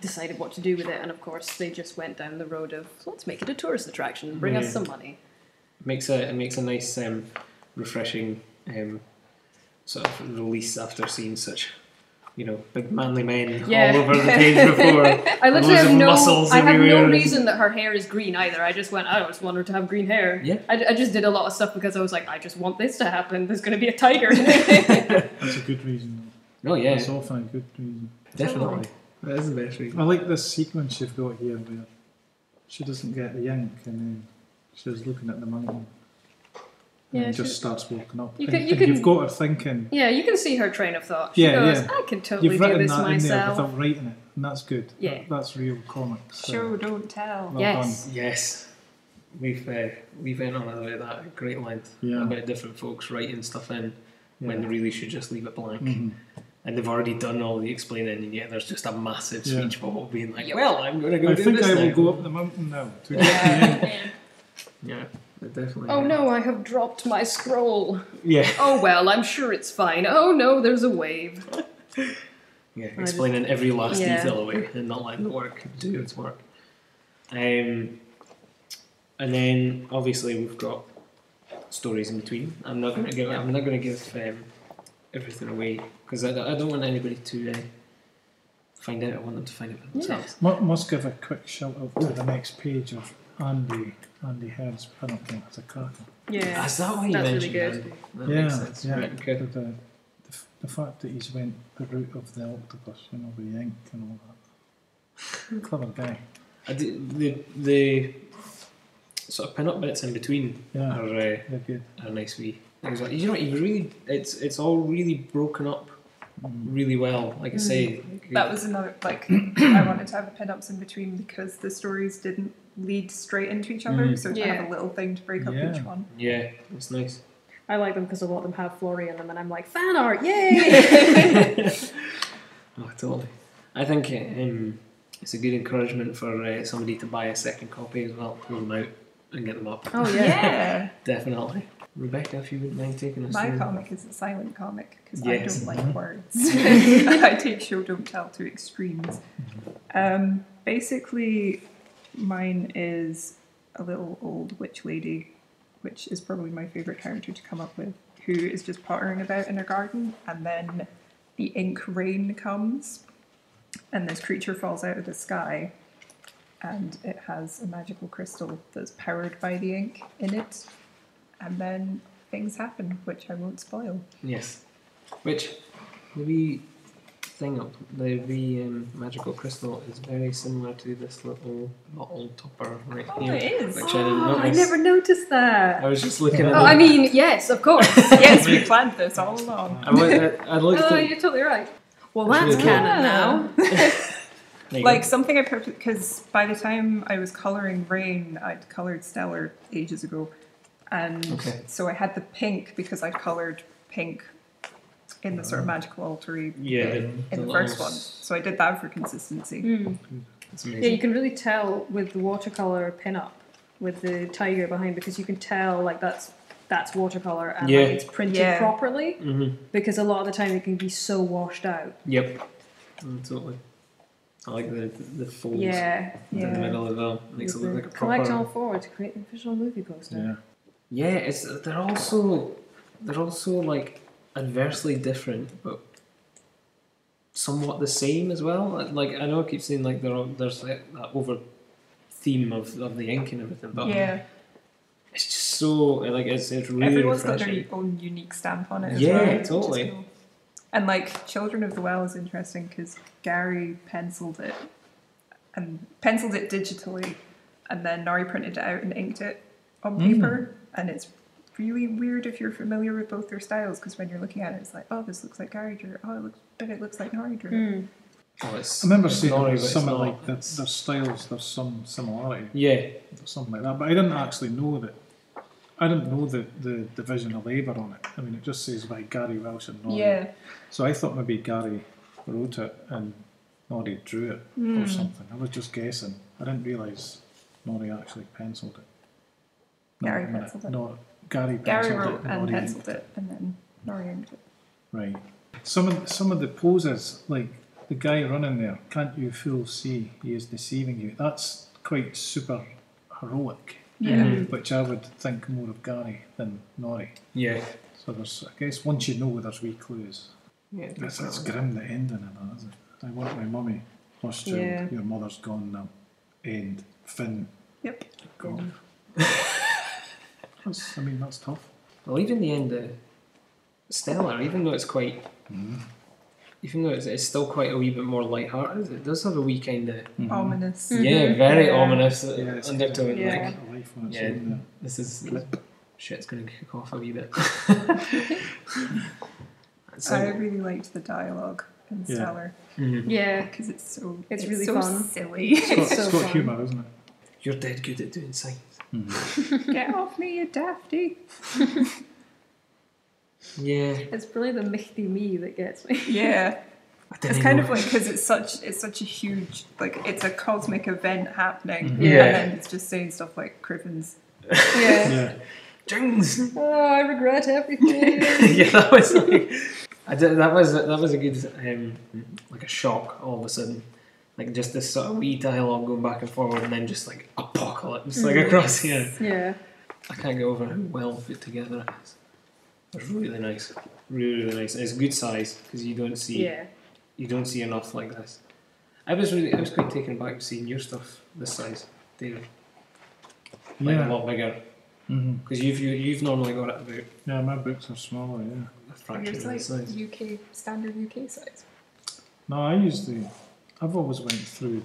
decided what to do with it. And of course, they just went down the road of let's make it a tourist attraction, and bring Yeah. us some money. makes a it makes a nice um, refreshing um, sort of release after seeing such you know big manly men Yeah. all over the page before. I literally Loads have of no. muscles I have no everywhere reason that her hair is green either. I just went. I just want her to have green hair. Yeah. I, I just did a lot of stuff because I was like, I just want this to happen. There's going to be a tiger. That's a good reason. Oh yeah, It's all fine, good reason. definitely. That is the best reason. I like this sequence you've got here where she doesn't get the ink and then she's looking at the mountain Yeah, and just she- starts walking up. You can, you and can, you've got her thinking. yeah, you can see her train of thought. She Yeah, goes, yeah. I can totally You've do written this that in there myself. without writing it, and that's good. Yeah. That- that's real comics. so Show, don't tell. well yes. Yes, we've uh, we went on about that at great length Yeah. about different folks writing stuff in done. when they Yeah. really should just leave it blank. Mhm. And they've already done all the explaining, and yet there's just a massive Yeah. speech bubble being like, Yep. "Well, I'm going to go I do think this I now." will go up the mountain now to get the ink. Yeah, They definitely. Oh no, I have dropped my scroll. Yeah. Oh well, I'm sure it's fine. Oh no, there's a wave. Yeah, just- explaining every last Yeah. detail away and not letting the work do its work. Um, and then obviously we've got stories in between. I'm not going to give. I'm not going to give um, everything away because I, I don't want anybody to uh, find out. I want them to find it for themselves. Mu- Must give a quick shout out to the next page of Andy Andy Heard's pin-up game. It's a cracker. Yeah. Is that why you That's mentioned really good. Andy? That yeah, makes sense. yeah. Right, okay. The, the, the, fact that he's went the route of the octopus, you know, with the ink and all that. Clever guy. I do- the the sort of pin-up bits in between Yeah, are uh, are nice wee. Things. Like, you know, what, you really it's it's all really broken up Mm. really well. Like I say, like, That was another like I wanted to have a pin-ups in between because the stories didn't lead straight into each other, Mm. so to Yeah. have a little thing to break up Yeah. each one. yeah, it's nice. I like them because a lot of them have Florrie in them, and I'm like, fan art, yay! Oh, totally. I think um, it's a good encouragement for uh, somebody to buy a second copy as well, pull them out and get them up. oh Yeah. yeah. Definitely. Rebecca, if you wouldn't mind taking us My through. comic is a silent comic because Yes. I don't like words. I take show don't tell to extremes. Um, basically, mine is a little old witch lady, which is probably my favourite character to come up with, who is just pottering about in her garden, and then the ink rain comes, and this creature falls out of the sky, and it has a magical crystal that's powered by the ink in it, and then things happen, which I won't spoil. Yes. Which, the wee thing up, the wee um, magical crystal is very similar to this little bottle topper right Oh, here. it is. Which I didn't Oh, I never noticed that. I was just looking at Oh, it. I mean, yes, of course. yes, we planned this all along. I, went, I, I looked oh, at you're totally right. Well, That's that's really cool. canon now. there Like go. something I because by the time I was coloring Rain, I'd colored Stellar ages ago, and Okay. so I had the pink because I colored pink in the sort of magical altery yeah, bit the, in the, little first one. So I did that for consistency. It's Yeah, you can really tell with the watercolor pin-up with the tiger behind because you can tell like that's that's watercolor and Yeah. like, it's printed Yeah. properly hmm because a lot of the time it can be so washed out. Yep. Mm, totally. I like the the folds Yeah, in the middle as well. Makes it look like a proper. collect all proper. four to create an official movie poster. Yeah. Yeah, it's they're also they're also like adversely different, but somewhat the same as well. Like I know I keep saying like there are, there's like that over theme of, of the ink and everything, but yeah, it's just so like it's it's really everyone's got their own unique stamp on it. As Yeah, well, which is totally. cool. And like Children of the Well is interesting because Gary penciled it and penciled it digitally, and then Nari printed it out and inked it on Mm. paper, and it's really weird if you're familiar with both their styles because when you're looking at it, it's like, oh, this looks like Gary drew. Oh, it looks, but it looks like Nari drew. it. Hmm. Oh, it's, I remember seeing naughty, it but was it's something like that. Their styles, there's some similarity, Yeah, or something like that. But I didn't actually know that. I didn't know the, the division of labour on it. I mean, it just says by Gary Welsh and Nori. Yeah, So I thought maybe Gary wrote it and Noddy drew it Hmm. or something. I was just guessing. I didn't realise Noddy actually penciled it. No, Gary penciled it. No, Gary Gary wrote it and penciled it, and then inked it. Right. Some of some of the poses, like the guy running there, can't you fool see he is deceiving you? That's quite super heroic, Yeah. Mhm. which I would think more of Gary than Nori. yeah, So there's, I guess, once you know there's wee clues. yeah. It's, it's definitely. grim the ending of that, isn't it? I want my mummy, lost child, Yeah. your mother's gone now. End. Finn. Yep. Gone. that's, I mean, that's tough. Well, even the end of Stellar, even though it's quite, Mhm. even though it's, it's still quite a wee bit more light-hearted, it does have a wee kind of Mhm. Ominous. Yeah, very Yeah. ominous uh, Yeah, undertone. Yeah. Like a life on its Yeah. own this is shit's going to kick off a wee bit. so, I really liked the dialogue in Yeah. Stellar mhm. Yeah, because it's so It's really so fun. silly. It's got, It's so got fun. humour, isn't it? you're dead good at doing signs. Get off me, you dafty! Yeah, it's really the Michty me that gets me. Yeah, I didn't it's kind know. of like because it's such it's such a huge like it's a cosmic event happening. Yeah. and then it's just saying stuff like Criven's Yeah. Yeah. Jings. Oh, I regret everything. yeah, that was like I did, that was that was a good um, like a shock all of a sudden, like just this sort of wee dialogue going back and forward, and then just like apocalypse like across here. yeah. I can't get over how well put together it is. It's really nice, really really nice. It's good size because you don't see Yeah. You don't see enough like this. I was really I was quite taken aback seeing your stuff this size, David. Like a lot bigger because you've you, you've normally got it about Yeah, my books are smaller, yeah. a fraction Yours of the like size. UK standard UK size. No, I use the. I've always went through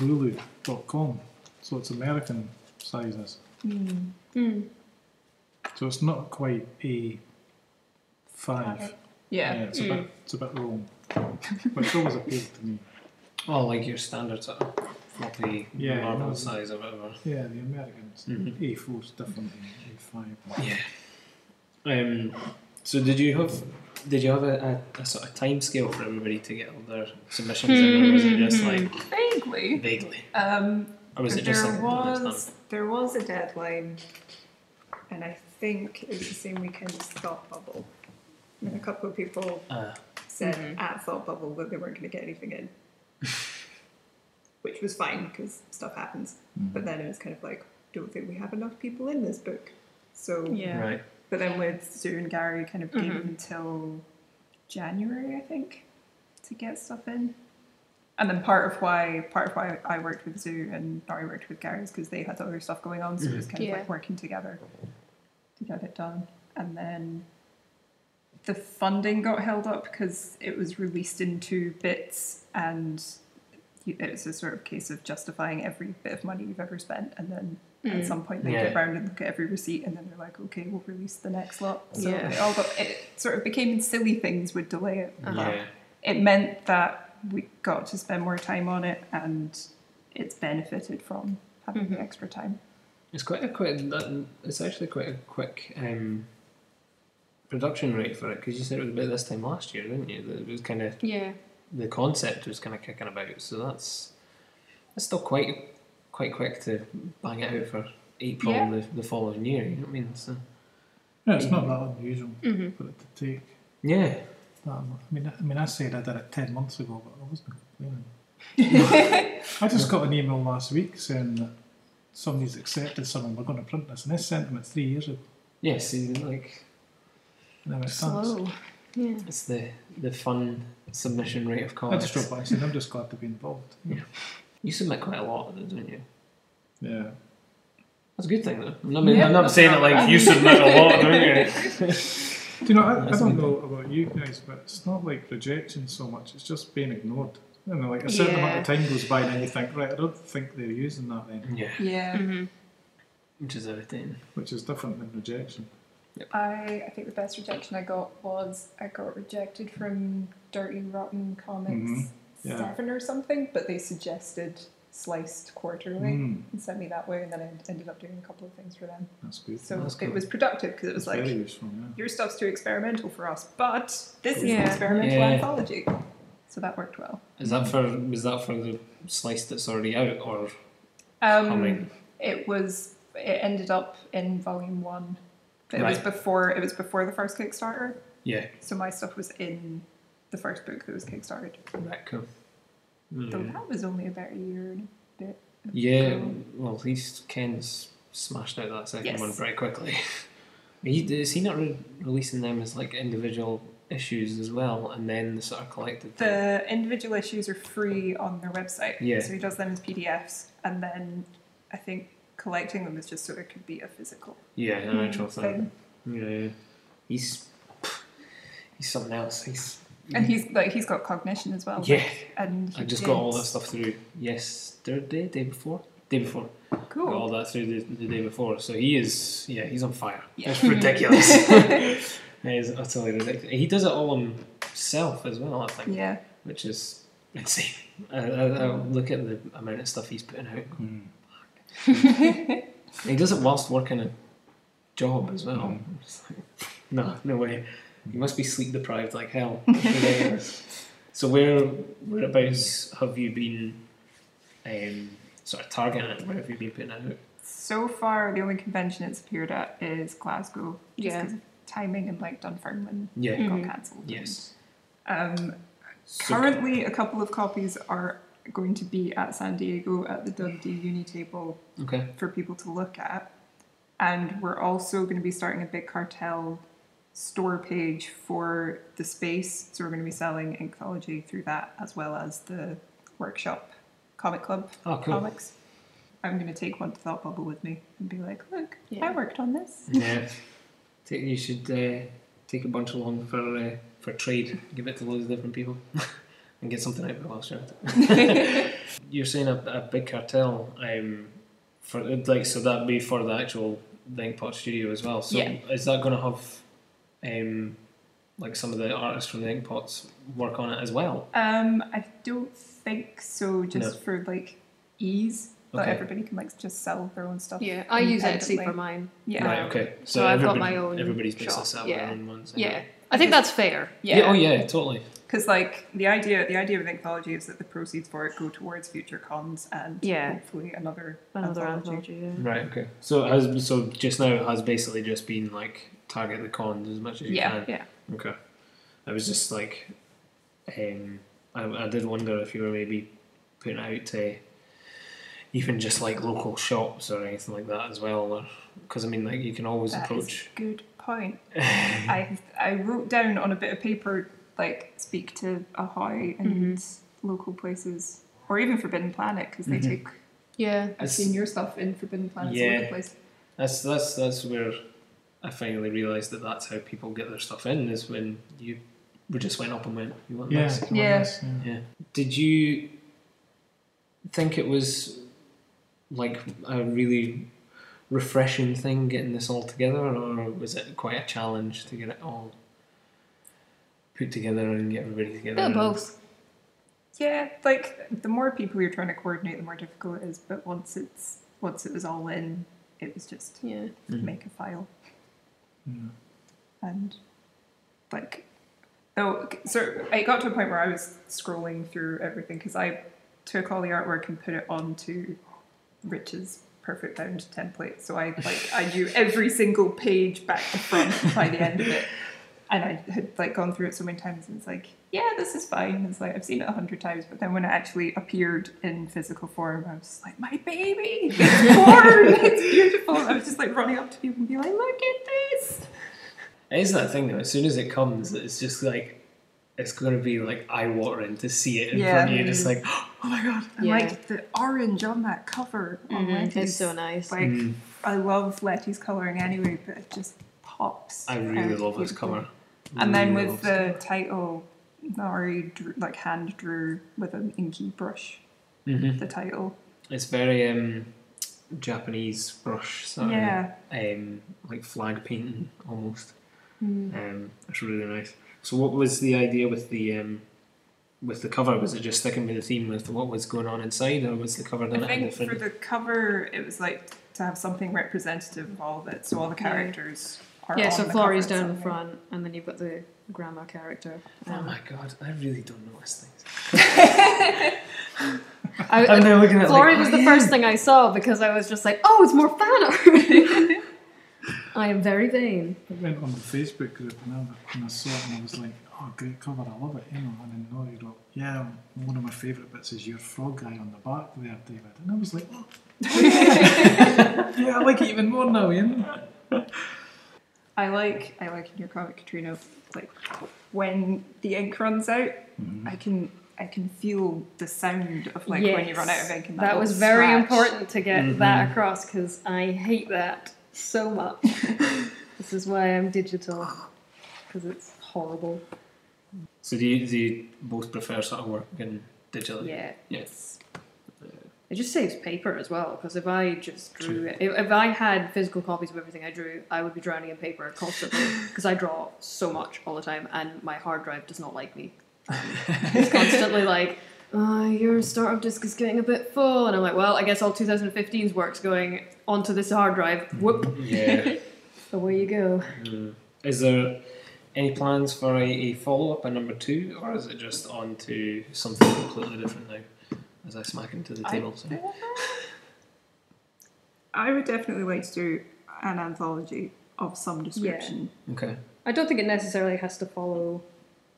Lulu.com, so it's American sizes. Mm. So it's not quite A five. Yeah. it's a bit it's a bit wrong. Which always appealed to me. Oh, like your standard sort of floppy Yeah, Marvel no. size or whatever. Yeah, the Americans Mhm. A four is different than A five. Yeah. Um. So did you have did you have a, a, a sort of time scale for everybody to get all their submissions in, or was it just like Vaguely. vaguely, Um, or was it just there like when was there was a deadline, and I think it was the same weekend as Thought Bubble. And a couple of people? Uh, said at Thought Bubble that they weren't going to get anything in, which was fine because stuff happens. But then it was kind of like, don't think we have enough people in this book. So, Yeah. Right. but then with Sue and Gary, kind of gave Mhm. them until January, I think, to get stuff in. And then part of why part of why I worked with Zoo and Nari worked with Gary is because they had other stuff going on, so it was kind of Yeah. like working together to get it done. And then the funding got held up because it was released in two bits, and it was a sort of case of justifying every bit of money you've ever spent, and then at Mm. some point they Yeah. get round and look at every receipt, and then they're like, okay, we'll release the next lot. So Yeah. it all got it sort of became silly things would delay it. but Yeah. It meant that we got to spend more time on it, and it's benefited from having the Mhm. extra time. It's quite a quick. It's actually quite a quick um, production rate for it because you said it was about this time last year, didn't you? That it was kind of Yeah. the concept was kind of kicking about, so that's that's still quite quite quick to bang it out for April Yeah. the, the following year. You know what I mean? So Yeah, it's not that unusual Mhm. for it to take yeah, that. I mean, I, I mean, I said I did it ten months ago, but I wasn't complaining. I just got an email last week saying that somebody's accepted something. We're going to print this, and I sent them it three years ago. yeah. See, like Now it stands. Slow. Yeah. it's the the fun submission rate of I just wrote back saying I'm just glad to be involved. Yeah. You submit quite a lot, don't you? Yeah. That's a good thing, though. I'm not, Yeah, I'm not saying it like bad. you submit a lot, don't you? Do you know, I, I don't good. know about you guys, but it's not like rejection so much, it's just being ignored. You know, like a certain amount of time goes by and then you think, right, I don't think they're using that then, Yeah, Yeah. Mm-hmm. which is irritating. which is different than rejection. I, I think the best rejection I got was I got rejected from Dirty Rotten Comics Mhm, yeah. seven or something, but they suggested sliced quarterly Mm, and sent me that way, and then I ended up doing a couple of things for them. that's good. So That's it cool. was productive because it was That's like useful, yeah. your stuff's too experimental for us, but this is an experimental Yeah. anthology. So that worked well. Is that for was that for the slice that's already out or Um, coming? It was. It ended up in volume one. It was before. It was before the first Kickstarter. Yeah, So my stuff was in the first book that was kickstarted. right, cool. Though Mm. that was only about a year and a bit. Yeah, ago. well, at least Ken's smashed out that second Yes. one very quickly. he, is he not re- releasing them as like individual issues as well, and then the sort of collected? thing? The individual issues are free on their website. Yeah. So he does them as PDFs, and then I think collecting them is just so it could be a physical yeah, an actual thing. thing. Yeah, yeah. he's he's something else. He's And he's like he's got cognition as well. yeah. And I just did- got all that stuff through yesterday, day before, day before. Got all Cool. that through the, the day before. So he is, yeah, he's on fire. Yeah. It's ridiculous. it is utterly ridiculous. He does it all himself as well, I think, Yeah. which is insane. I, I, I look at the amount of stuff he's putting out. Mm. He does it whilst working a job as well. Mm. It's like, no, no way. You must be sleep deprived like hell. so where whereabouts have you been um, sort of targeting it? Where have you been putting it out? So far, the only convention it's appeared at is Glasgow. Just Yeah. 'cause of timing and like Dunfermline Yeah. got Mhm. cancelled. Yes. Um, So- currently, a couple of copies are going to be at San Diego at the Dundee Uni table Okay. for people to look at. And we're also going to be starting a big cartel store page for the space. So we're going to be selling Inkthology through that as well as the workshop comic club Oh, cool. comics. I'm going to take one to Thought Bubble with me and be like, look, Yeah. I worked on this. Yeah. You should uh, take a bunch along for uh, for trade. Give it to loads of different people, and get something out of it while you're. You're saying a, a big cartel. Um, for like so that'd be for the actual the Inkpot studio as well. So Yeah. is that going to have um, like some of the artists from the Inkpots work on it as well? Um, I don't think so, just No. for like ease. That Okay. everybody can like just sell their own stuff. Yeah, I use Etsy for mine. Yeah. Right. Okay. So, So I've got my own Everybody's shop, business have yeah. their own ones. Yeah, I think that's fair. Yeah. Oh yeah. Totally. Because like the idea, the idea of anthology is that the proceeds for it go towards future cons and Yeah. hopefully another Another anthology. anthology. Yeah. Right. Okay. So it has so just now it has basically just been like target the cons as much as you Yeah. can. Yeah. Okay. I was just like, um, I, I did wonder if you were maybe putting out to even just like local shops or anything like that as well, because I mean like you can always That is approach. a good point. I I wrote down on a bit of paper like speak to Ahoy and local places or even Forbidden Planet because they Mhm. take. Yeah. I've It's- seen your stuff in Forbidden Planet all over Yeah. the place. That's that's that's where I finally realised that that's how people get their stuff in is when you we just went up and went. You want Yeah. this? come on, Yeah. yes, yeah. Yeah. Did you think it was like a really refreshing thing getting this all together, or was it quite a challenge to get it all put together and get everybody together? Bit of both. Yeah, like the more people you're trying to coordinate, the more difficult it is. But once it's once it was all in, it was just Yeah. Mhm. make a file Yeah. and like oh so I got to a point where I was scrolling through everything because I took all the artwork and put it onto Rich's perfect bound template. So I like I knew every single page back to front by the end of it. And I had like gone through it so many times and it's like, yeah, this is fine. It's like I've seen it a hundred times, but then when it actually appeared in physical form, I was like, my baby, it's born, it's beautiful. I was just like running up to people and be like, look at this. It is that thing though. As soon as it comes, it's just like it's going to be like eye watering to see it in Yeah. front of you. Just like Oh my god! And Yeah. like the orange on that cover on Mhm, Letty's. It's so nice. Like Mm. I love Letty's colouring anyway, but it just pops. I really out love this beautiful. cover. And then with love the title, Nari drew, like hand drew with an inky brush Mhm. the title. It's very um, Japanese brush, sort Yeah. um, like flag painting almost. Mm. Um, it's really nice. So, what was the idea with the um, with the cover? Was it just sticking with the theme with what was going on inside, or was the cover I done it in think for the cover, it was like to have something representative of all of it, so all the Yeah. characters are Yeah, on so the Florrie's cover down the front, and then you've got the grandma character. Oh Um, my god, I really don't notice things. I, I'm now looking at it Florrie like, was oh, the yeah. first thing I saw because I was just like, oh, it's more fan art. I am very vain. I went on the Facebook group and I, and I saw it and I was like, oh, great cover, I love it, you know. And then Nori wrote, yeah, one of my favourite bits is your frog guy on the back there, David. And I was like, oh, yeah, I like it even more now, you know. I like I like in your comic Katrina like when the ink runs out I can I can feel the sound of like when you run out of ink and that, That was very scratch. important to get Mhm. that across because I hate that so much. this is why I'm digital because it's horrible. So, do you, do you both prefer sort of working digitally? Yeah. Yes. It just saves paper as well because if I just drew it, if, if I had physical copies of everything I drew, I would be drowning in paper constantly because I draw so much all the time and my hard drive does not like me. It's constantly like, oh, your startup disk is getting a bit full, and I'm like, well, I guess all 2015's work's going onto this hard drive. Whoop, Yeah. away you go. Mm. Is there any plans for a, a follow up, a number two, or is it just on to something completely different now? As I smack into the I- table. So. I would definitely like to do an anthology of some description. Okay. I don't think it necessarily has to follow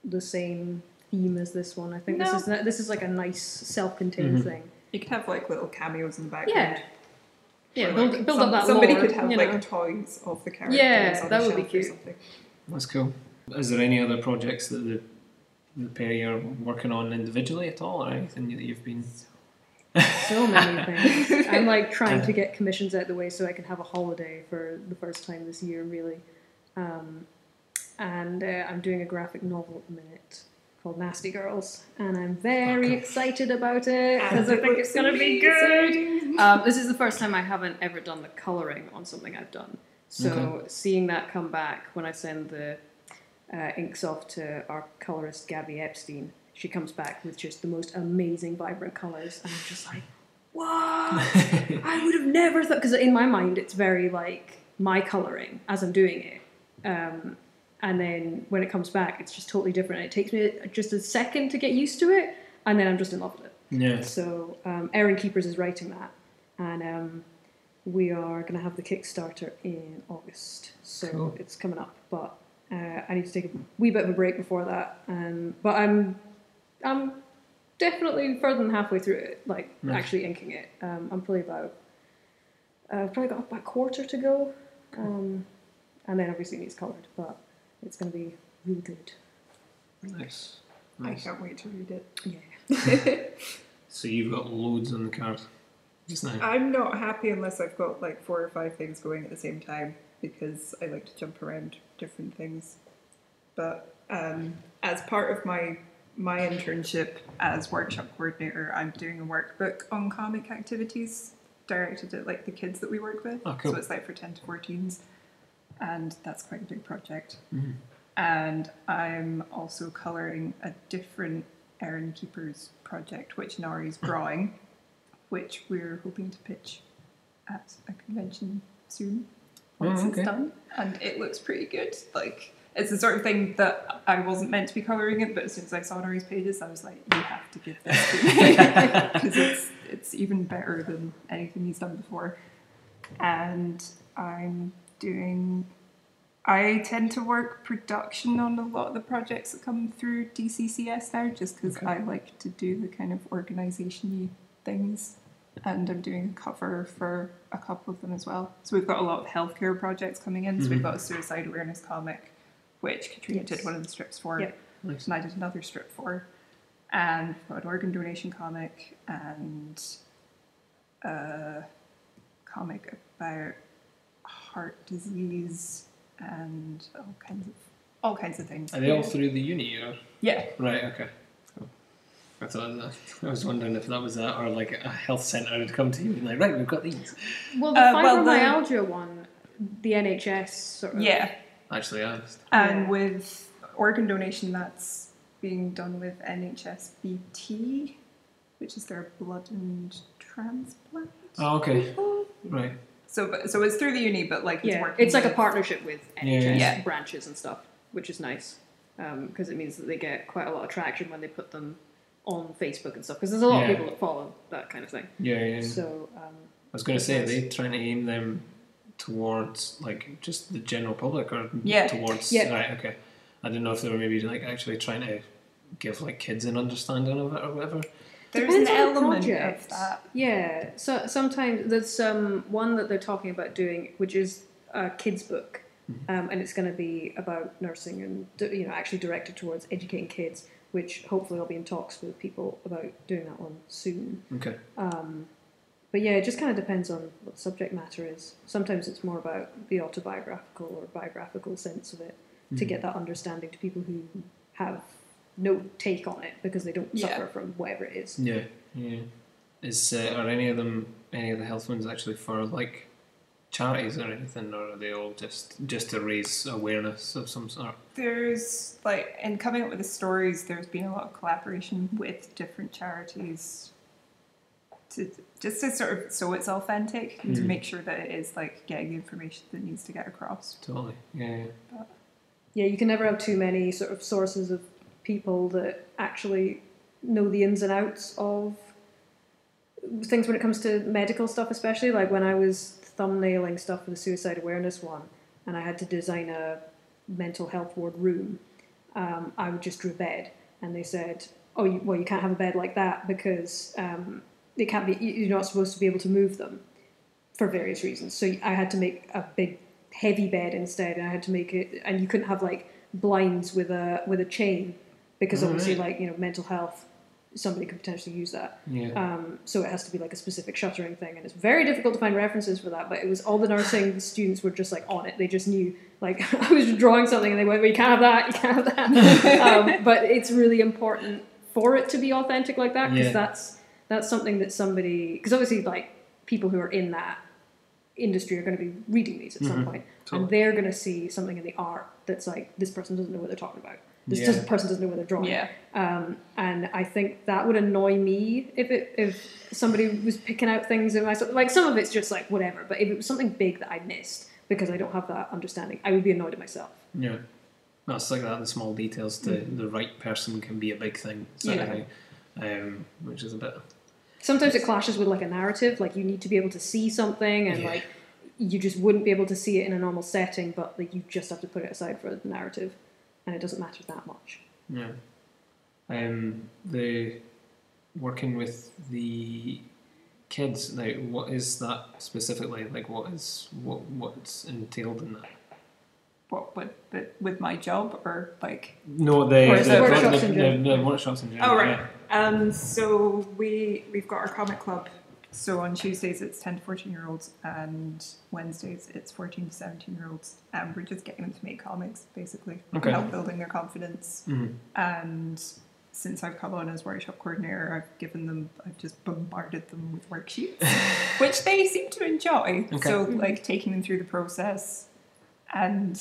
the same theme as this one. I think No. this is this is like a nice self-contained Mhm. thing. You could have like little cameos in the background. Yeah. Yeah, build, like, build some- up that Somebody lore, could have you like toys of the characters. Yeah, on that would be or cute. something. That's cool. Is there any other projects that the the pair are working on individually at all, or anything that you've been? so many things. I'm like trying to get commissions out the way so I can have a holiday for the first time this year, really. Um, and uh, I'm doing a graphic novel at the minute called Nasty Girls, and I'm very Okay. excited about it because I And think it's gonna be good. Um, this is the first time I haven't ever done the colouring on something I've done. So Okay. seeing that come back when I send the uh, inks off to our colorist Gabby Epstein, she comes back with just the most amazing, vibrant colours, and I'm just like, what? I would have never thought because in my mind it's very like my colouring as I'm doing it. Um, and then when it comes back, it's just totally different. It takes me just a second to get used to it, and then I'm just in love with it. Yeah. So um, Erin Keepers is writing that, and um, we are going to have the Kickstarter in August. So Cool. it's coming up, but uh, I need to take a wee bit of a break before that. Um, but I'm I'm definitely further than halfway through it, like Nice. actually inking it. Um, I'm probably about uh, probably got about a quarter to go, um, and then obviously it needs coloured, but it's going to be really good. Nice. I Nice. can't wait to read it. Yeah. So you've got loads on the card just now. I'm not happy unless I've got like four or five things going at the same time because I like to jump around different things. But um, as part of my my internship as workshop coordinator, I'm doing a workbook on comic activities directed at like the kids that we work with. Oh, cool. So it's like for 10 to 14s, and that's quite a big project. Mhm. And I'm also colouring a different Erin Keepers project, which Nari's drawing, which we're hoping to pitch at a convention soon once Oh, it's done. And it looks pretty good. Like it's the sort of thing that I wasn't meant to be colouring it, but as soon as I saw Nari's pages, I was like, you have to give this to me because it's it's even better than anything he's done before. And I'm doing. I tend to work production on a lot of the projects that come through DCCS now, just because Okay. I like to do the kind of organisation things. And I'm doing a cover for a couple of them as well. So we've got a lot of healthcare projects coming in. So we've Mhm. got a suicide awareness comic, which Katrina Yes. did one of the strips for, Yep. Nice. and I did another strip for. And we've got an organ donation comic and a comic about heart disease and all kinds of all kinds of things. Are they all through the uni or? Yeah, Right, okay. Cool. I thought that, I was wondering if that was that or like a health centre had come to you and like, right, we've got these. Well, the Uh, well, the- fibromyalgia one, the NHS sort of. yeah. Actually asked. And Yeah. with organ donation, that's being done with NHSBT, which is their blood and transplant. Oh, okay. Right. So, so it's through the uni, but like it's Yeah, working it's like a partnership with NHS yeah, yeah. branches and stuff, which is nice because it means that they get quite a lot of traction when they put them on Facebook and stuff. Because there's a lot Yeah. of people that follow that kind of thing. Yeah, yeah. yeah. So um, I was going to say, are they trying to aim them towards like just the general public or Yeah. towards. Yeah. Right, okay. I didn't know if they were maybe like actually trying to give like kids an understanding of it or whatever. There's Depends an on element project. of that. Yeah, so sometimes there's um, one that they're talking about doing, which is a kids' book, um, and it's going to be about nursing and you know actually directed towards educating kids. Which hopefully I'll be in talks with people about doing that one soon. Okay. Um, but yeah, it just kind of depends on what the subject matter is. Sometimes it's more about the autobiographical or biographical sense of it to get that understanding to people who have no take on it because they don't Yeah. suffer from whatever it is. Yeah, yeah. Is uh, are any of them any of the health ones actually for like charities or anything, or are they all just just to raise awareness of some sort? There's like in coming up with the stories, there's been a lot of collaboration with different charities to just to sort of so it's authentic and to Mm. make sure that it is like getting the information that needs to get across. Totally. Yeah. yeah. Yeah, you can never have too many sort of sources of people that actually know the ins and outs of things when it comes to medical stuff, especially. Like when I was thumbnailing stuff for the suicide awareness one, and I had to design a mental health ward room, um, I would just drew a bed, and they said, "Oh, you, well, you can't have a bed like that because um, it can't be. you- You're not supposed to be able to move them for various reasons." So I had to make a big, heavy bed instead, and I had to make it, and you couldn't have like blinds with a with a chain because obviously, Alright. like you know, mental health, somebody could potentially use that. Yeah. Um, so it has to be like a specific shuttering thing, and it's very difficult to find references for that. But it was all the nursing students were just like on it. They just knew, like I was drawing something, and they went, "Well, you can't have that. You can't have that." um, but it's really important for it to be authentic like that because Yeah. that's that's something that somebody because obviously like people who are in that industry are going to be reading these at some Mhm. point, Totally. and they're going to see something in the art that's like this person doesn't know what they're talking about. This Yeah. doesn't, person doesn't know what they're drawing. Yeah. Um, and I think that would annoy me if it if somebody was picking out things in my like some of it's just like whatever, but if it was something big that I missed because I don't have that understanding, I would be annoyed at myself. Yeah. That's like that, the small details to Mm. the right person can be a big thing, sort Yeah. Um, which is a bit. Sometimes it clashes with like a narrative, like you need to be able to see something and Yeah. like you just wouldn't be able to see it in a normal setting, but like you just have to put it aside for the narrative, and it doesn't matter that much. Yeah. Um, the working with the kids now. What is that specifically? Like, what is what what's entailed in that? What with with, with my job or like No, the Or is the, workshops the, in the, general? the workshops in general. Oh right. Um, so we we've got our comic club. So on Tuesdays it's ten to fourteen year olds, and Wednesdays it's fourteen to seventeen year olds, and we're just getting them to make comics basically, Okay. help building their confidence. Yeah. Mhm. And since I've come on as workshop coordinator, I've given them, I've just bombarded them with worksheets, which they seem to enjoy. Okay. So like taking them through the process, and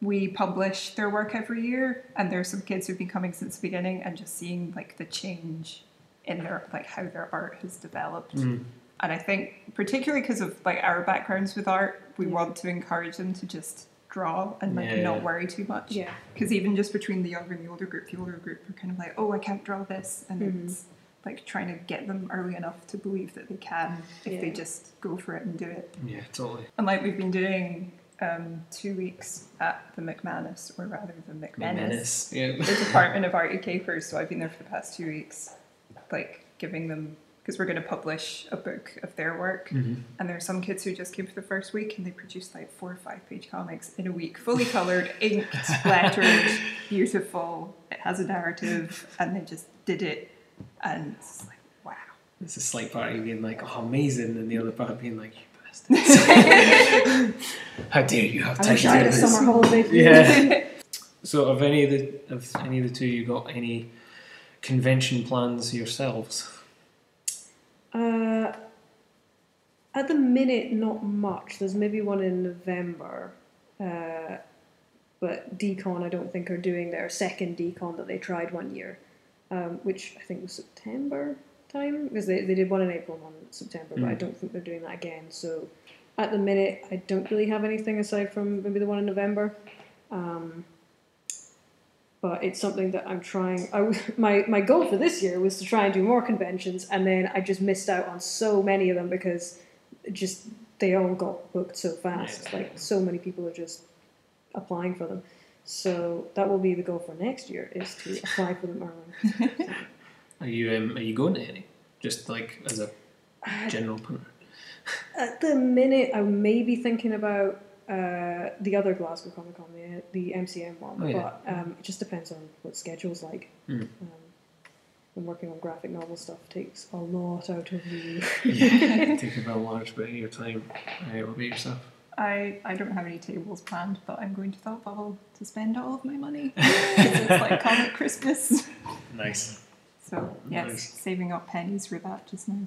we publish their work every year and there's some kids who've been coming since the beginning and just seeing like the change in their like how their art has developed Mhm. and i think particularly because of like our backgrounds with art we Yeah. want to encourage them to just draw and like Yeah. not worry too much Yeah. because even just between the younger and the older group the older group are kind of like oh i can't draw this and Mhm. it's like trying to get them early enough to believe that they can if they just go for it and do it Yeah, totally. and like we've been doing um, two weeks at the McManus, or rather the McManus, Yeah. the Department of Art and Capers. So I've been there for the past two weeks, like giving them because we're going to publish a book of their work. Mhm. And there are some kids who just came for the first week and they produced like four or five page comics in a week, fully coloured, inked, lettered, beautiful. It has a narrative, and they just did it, and it's like wow. It's a slight part of you being like, oh, amazing, and the other part being like, you bastards. How dare you have I time wish to I had do a this? summer holiday. Yeah. so, have any of the have any of the two you got any convention plans yourselves? Uh, at the minute, not much. There's maybe one in November, uh, but Decon I don't think are doing their second Decon that they tried one year, um, which I think was September time because they, they did one in April and one in September, but I Mm. don't think they're doing that again. So at the minute, I don't really have anything aside from maybe the one in November. Um, but it's something that I'm trying. I, my my goal for this year was to try and do more conventions, and then I just missed out on so many of them because just they all got booked so fast. Like so many people are just applying for them. So that will be the goal for next year is to apply for them early. Are you um, are you going to any? Just like as a general punter. At the minute, I may be thinking about uh, the other Glasgow Comic Con, the, the MCM one, Oh, yeah. but um, it just depends on what schedule's like. Mm. Um, and working on graphic novel stuff takes a lot out of you. yeah, take a very large bit of your time. Uh, what about yourself? I, I don't have any tables planned, but I'm going to Thought Bubble to spend all of my money. 'Cause it's like comic Christmas. Nice. So, yes, Nice. saving up pennies for that just now.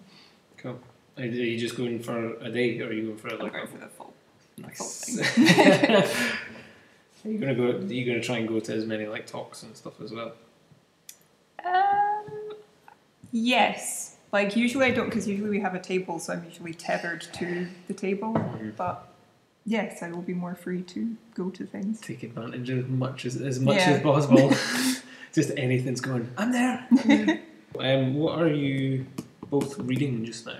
Cool. Are you just going for a day, or are you going for I'm going a for the full. Nice. are you gonna go? Are you gonna try and go to as many like talks and stuff as well? Um, yes. Like, usually I don't, because usually we have a table, so I'm usually tethered to the table. Mhm. But yes, I will be more free to go to things. Take advantage of as much as as much Yeah. as possible. just anything's going. I'm there. um, what are you both reading just now?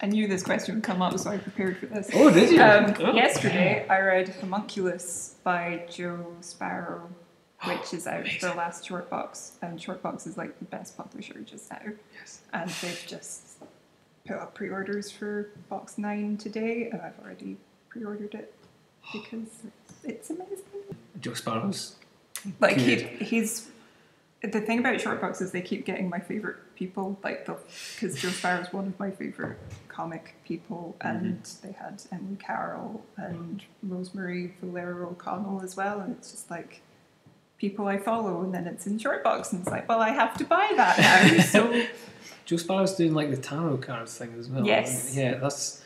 I knew this question would come up, so I prepared for this. Oh, did you? Um, Oh. Yesterday, I read Homunculus by Joe Sparrow, which is out Amazing. the last short box, and short box is like the best publisher just now. Yes. And they've just put up pre-orders for box nine today, and I've already pre-ordered it because it's amazing. Joe Sparrow's. Like he, he's the thing about short box is they keep getting my favorite people, like the because Joe Sparrow's one of my favorite comic people, mm-hmm. and they had Emily Carroll and Rosemary Valero O'Connell as well, and it's just like people I follow, and then it's in short box, and it's like, well, I have to buy that now. so Joe Sparrow's doing like the tarot cards thing as well. Yes. Yeah, that's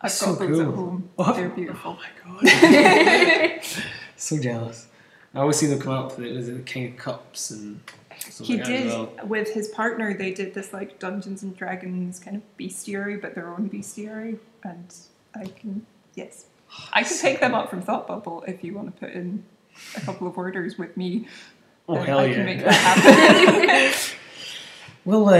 I've So got those at cool. home. Oh. They're beautiful. Oh my god. so jealous. I always see them come up with it with the King of Cups and stuff He like that as did well. with his partner. They did this like Dungeons and Dragons kind of bestiary, but their own bestiary, and I can yes, I can pick them up from Thought Bubble if you want to put in a couple of orders with me. Oh hell I yeah. can make that happen. We'll, uh,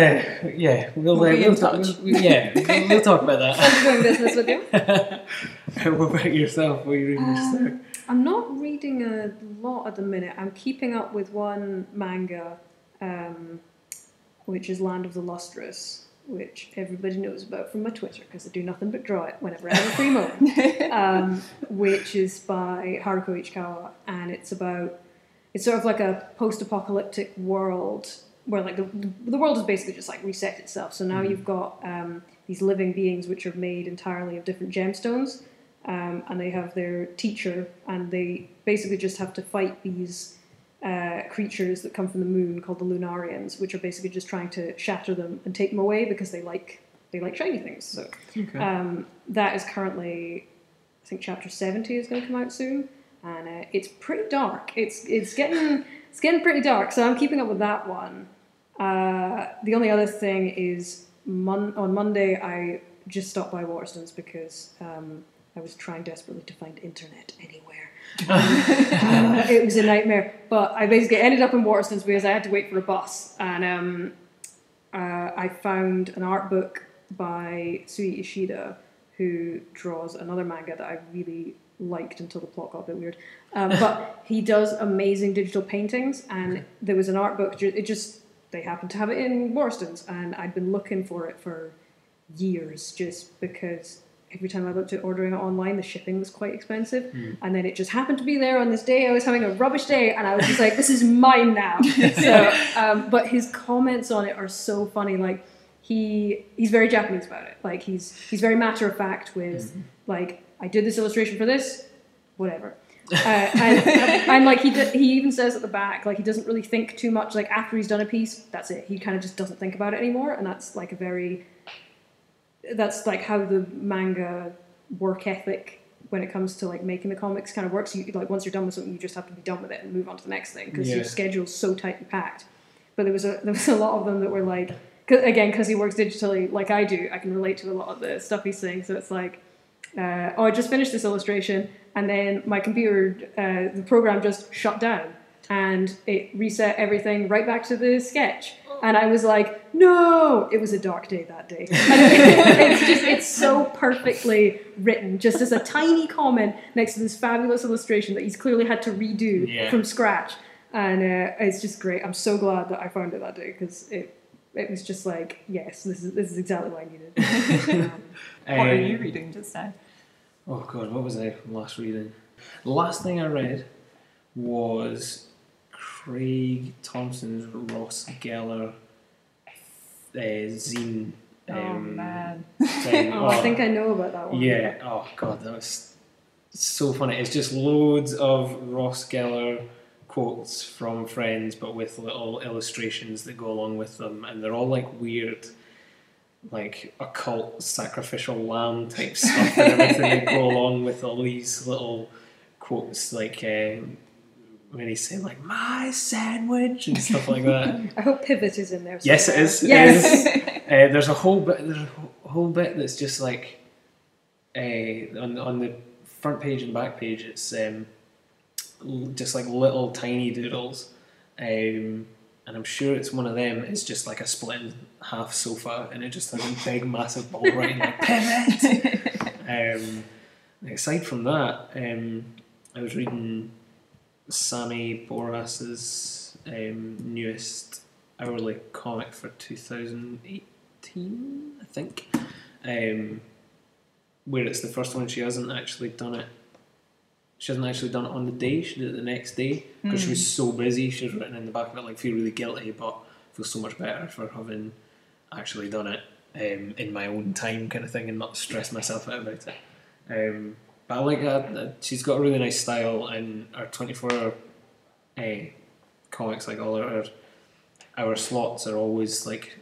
yeah, we'll, We'll uh, we'll talk, touch. we'll- yeah, we'll, we'll talk about that. doing business with you. what about yourself? What are you reading yourself? Um, I'm not reading a lot at the minute. I'm keeping up with one manga, um, which is Land of the Lustrous, which everybody knows about from my Twitter because I do nothing but draw it whenever I have a free moment. um, which is by Haruko Ichikawa, and it's about it's sort of like a post-apocalyptic world where like the the world has basically just like reset itself. So now you've got um, these living beings which are made entirely of different gemstones, um, and they have their teacher, and they basically just have to fight these. Uh, creatures that come from the moon called the Lunarians, which are basically just trying to shatter them and take them away because they like they like shiny things. So Okay. um, that is currently, I think, chapter seventy is going to come out soon, and uh, it's pretty dark. It's it's getting it's getting pretty dark. So I'm keeping up with that one. Uh, the only other thing is mon- on Monday I just stopped by Waterstones because um, I was trying desperately to find internet anywhere. Uh, it was a nightmare, but I basically ended up in Waterstones because I had to wait for a bus, and um, uh, I found an art book by Sui Ishida, who draws another manga that I really liked until the plot got a bit weird. Um, but he does amazing digital paintings, and there was an art book. It just they happened to have it in Waterstones, and I'd been looking for it for years, just because every time I looked at ordering it online, the shipping was quite expensive, and then it just happened to be there on this day. I was having a rubbish day, and I was just like, "This is mine now." so, um, but his comments on it are so funny. Like he he's very Japanese about it. Like he's he's very matter of fact with like I did this illustration for this, whatever. uh, and, and like he d- he even says at the back like he doesn't really think too much. Like after he's done a piece, that's it. He kind of just doesn't think about it anymore, and that's like a very that's like how the manga work ethic when it comes to like making the comics kind of works. You like once you're done with something, you just have to be done with it and move on to the next thing because Yeah. your schedule's so tightly packed. But there was a there was a lot of them that were like, cause, again, because he works digitally like I do, I can relate to a lot of the stuff he's saying. So it's like, uh, oh, I just finished this illustration, and then my computer, uh, the program just shut down, and it reset everything right back to the sketch. And I was like, no, it was a dark day that day. And it's just, it's so perfectly written, just as a tiny comment next to this fabulous illustration that he's clearly had to redo Yeah. from scratch. And uh, it's just great. I'm so glad that I found it that day because it, it was just like, yes, this is, this is exactly what I needed. Um, what are you reading just now? Oh god, what was I last reading? The last thing I read was Craig Thompson's Ross Geller uh, zine. oh um, man. thing. oh, I think I know about that one. Yeah. Oh god, that was so funny. It's just loads of Ross Geller quotes from Friends, but with little illustrations that go along with them, and they're all like weird, like occult sacrificial lamb type stuff and everything that go along with all these little quotes, like. Um, when he's saying like my sandwich and stuff like that. I hope Pivot is in there. Yes, it somewhere. is. It Yes. is. Uh, there's a whole bit. There's a whole bit that's just like uh, on on the front page and back page. It's um, just like little tiny doodles, um, and I'm sure it's one of them. It's just like a split in half sofa, and it just has a big, massive ball writing like pivot. um, aside from that, um, I was reading Sammy Borras's um, newest hourly comic for 2018, I think, um, where it's the first one she hasn't actually done it. She hasn't actually done it on the day. She did it the next day because she was so busy. She's written in the back of it like feel really guilty, but feel so much better for having actually done it um, in my own time, kind of thing, and not stress myself out about it. Um, but I like that. uh, She's got a really nice style, and our twenty-four hour uh, comics, like all our our slots, are always like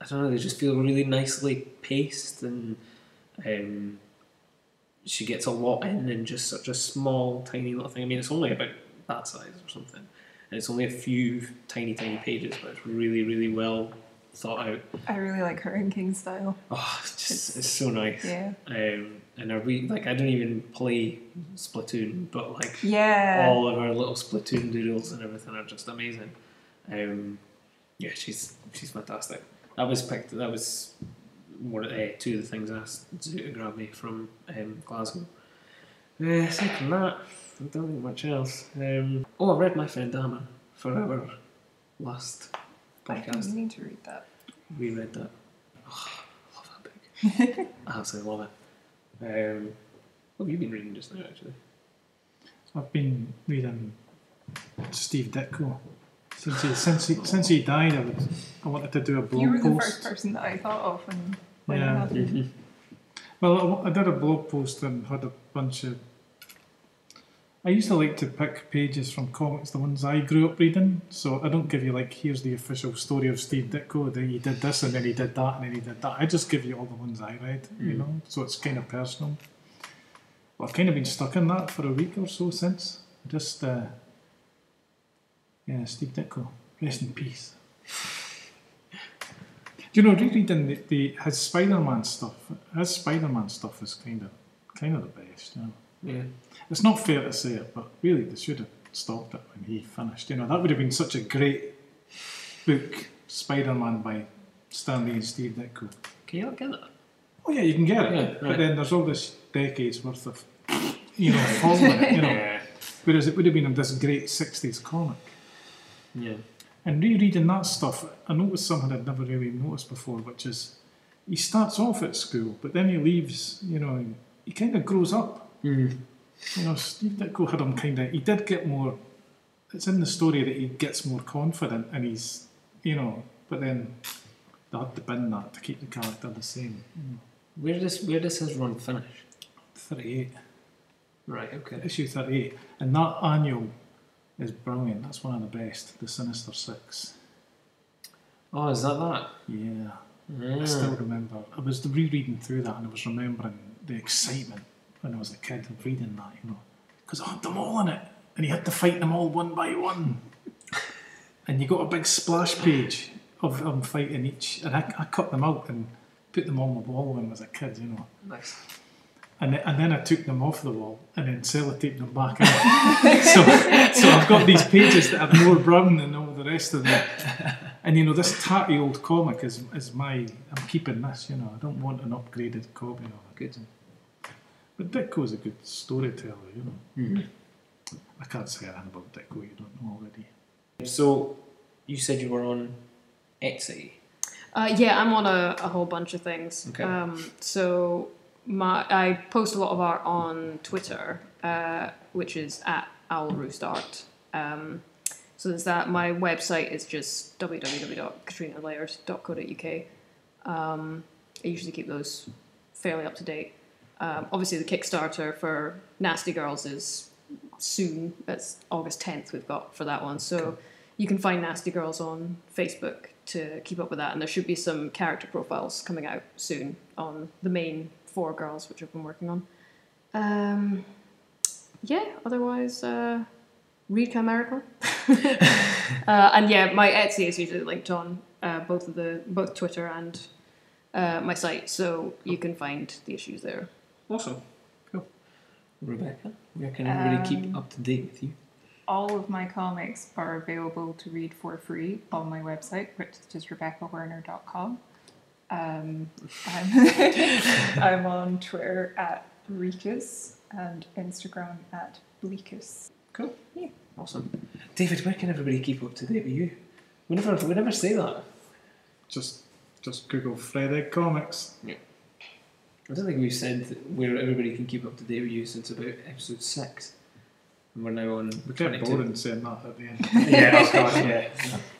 I don't know. They just feel really nicely paced, and um, she gets a lot in in just such a small, tiny little thing. I mean, it's only about that size or something, and it's only a few tiny, tiny pages, but it's really, really well thought out. I really like her inking style. Oh, it's just it's so nice. Yeah. Um, and are we like I don't even play Splatoon, but like Yeah. all of our little Splatoon doodles and everything are just amazing. Um, yeah, she's she's fantastic. That was picked. That was one of uh, two of the things I asked to grab me from um, Glasgow. Uh, aside from that, I don't think much else. Um, oh, I read My Friend Dahmer for our last I podcast. you need to read that. We read that. Oh, I love that book. I absolutely love it. Um, what have you been reading just now, actually? I've been reading Steve Ditko. Since he, since he, since he died, I, was, I wanted to do a blog post. You were the post. first person that I thought of when, when Yeah. it happened. Well, I I did a blog post and had a bunch of. I used to like to pick pages from comics, the ones I grew up reading. So I don't give you like, here's the official story of Steve Ditko. Then he did this, and then he did that, and then he did that. I just give you all the ones I read, you Mm. know. So it's kind of personal. Well, I've kind of been stuck in that for a week or so since. Just, uh, yeah, Steve Ditko, rest in peace. Do you know, rereading the, the his Spider-Man stuff, his Spider-Man stuff is kind of, kind of the best. You know, Yeah. it's not fair to say it, but really they should have stopped it when he finished. You know, that would have been such a great book, Spider-Man by Stan Lee and Steve Ditko. Can you not get it? Oh yeah, you can get it, Yeah, but then there's all this decades worth of, you know. You know, Yeah. whereas it would have been in this great '60s comic. Yeah. And rereading that stuff, I noticed something I'd never really noticed before, which is he starts off at school, but then he leaves, you know, he kind of grows up. Mm. You know, Steve Ditko had him kind of, he did get more, it's in the story that he gets more confident and he's, you know, but then they had to bin that to keep the character the same. Where does where does his run finish? 38, Right. Okay. issue 38. And that annual is brilliant. That's one of the best, the Sinister Six. Oh, is that that? Yeah. Ah. I still remember. I was rereading through that and I was remembering the excitement when I was a kid of reading that, you know. Because I had them all in it and you had to fight them all one by one. and you got a big splash page of them fighting each. And I, I cut them out and put them on the wall when I was a kid, you know. Nice. And then, and then I took them off the wall and then sellotaped them back in. so, so I've got these pages that are more brown than all the rest of them. And you know, this tatty old comic is, is my. I'm keeping this, you know. I don't want an upgraded copy of it. Good. But Ditko's a good storyteller, you know. Mhm. I can't say anything about Ditko you don't know already. So, you said you were on Etsy. Uh, yeah, I'm on a, a whole bunch of things. Okay. Um, so my I post a lot of art on Twitter, uh, which is at Owl Roost Art. Um, so there's that. My website is just www.katrinalayers.co.uk. Um, I usually keep those fairly up to date. Um, obviously, the Kickstarter for Nasty Girls is soon. It's August 10th. We've got for that one. So you can find Nasty Girls on Facebook to keep up with that, and there should be some character profiles coming out soon on the main four girls, which I've been working on. Um, yeah, otherwise, uh, read Chimerical. uh, and yeah, my Etsy is usually linked on uh, both of the both Twitter and uh, my site, so you can find the issues there. Awesome. Cool. Rebecca, where can everybody keep Um, up to date with you? all of my comics are available to read for free on my website, which is just rebeccawerner.com. Um, I'm, I'm on Twitter at Reekus and Instagram at Bleekus. Cool. Yeah. Awesome. David, where can everybody keep up to date with you? We never, we never say that. Just just Google Fred Egg Comics. I don't think we've said where everybody can keep up to date with you since about episode six. And we're now on We get 22. boring saying that at the end. yeah, of course, yeah.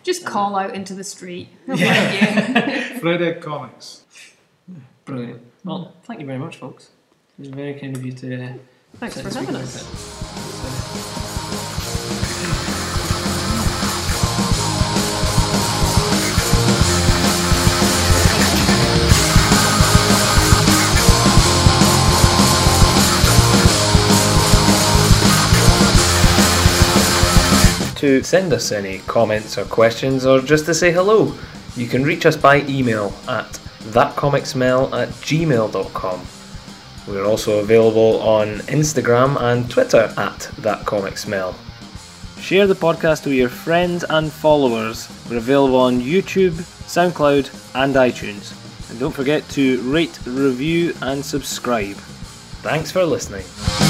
Just call out into the street. Fred Egg Comics. Brilliant. Well, thank you very much, folks. It was very kind of you to. Uh, Thanks for having about us. To send us any comments or questions or just to say hello, you can reach us by email at thatcomicsmell at gmail.com. We're also available on Instagram and Twitter at thatcomicsmell. Share the podcast with your friends and followers. We're available on YouTube, SoundCloud, and iTunes. And don't forget to rate, review, and subscribe. Thanks for listening.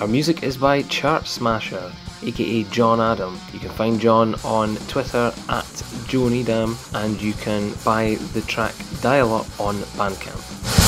Our music is by Chart Smasher, aka John Adam. You can find John on Twitter at Joe and you can buy the track Dial Up on Bandcamp.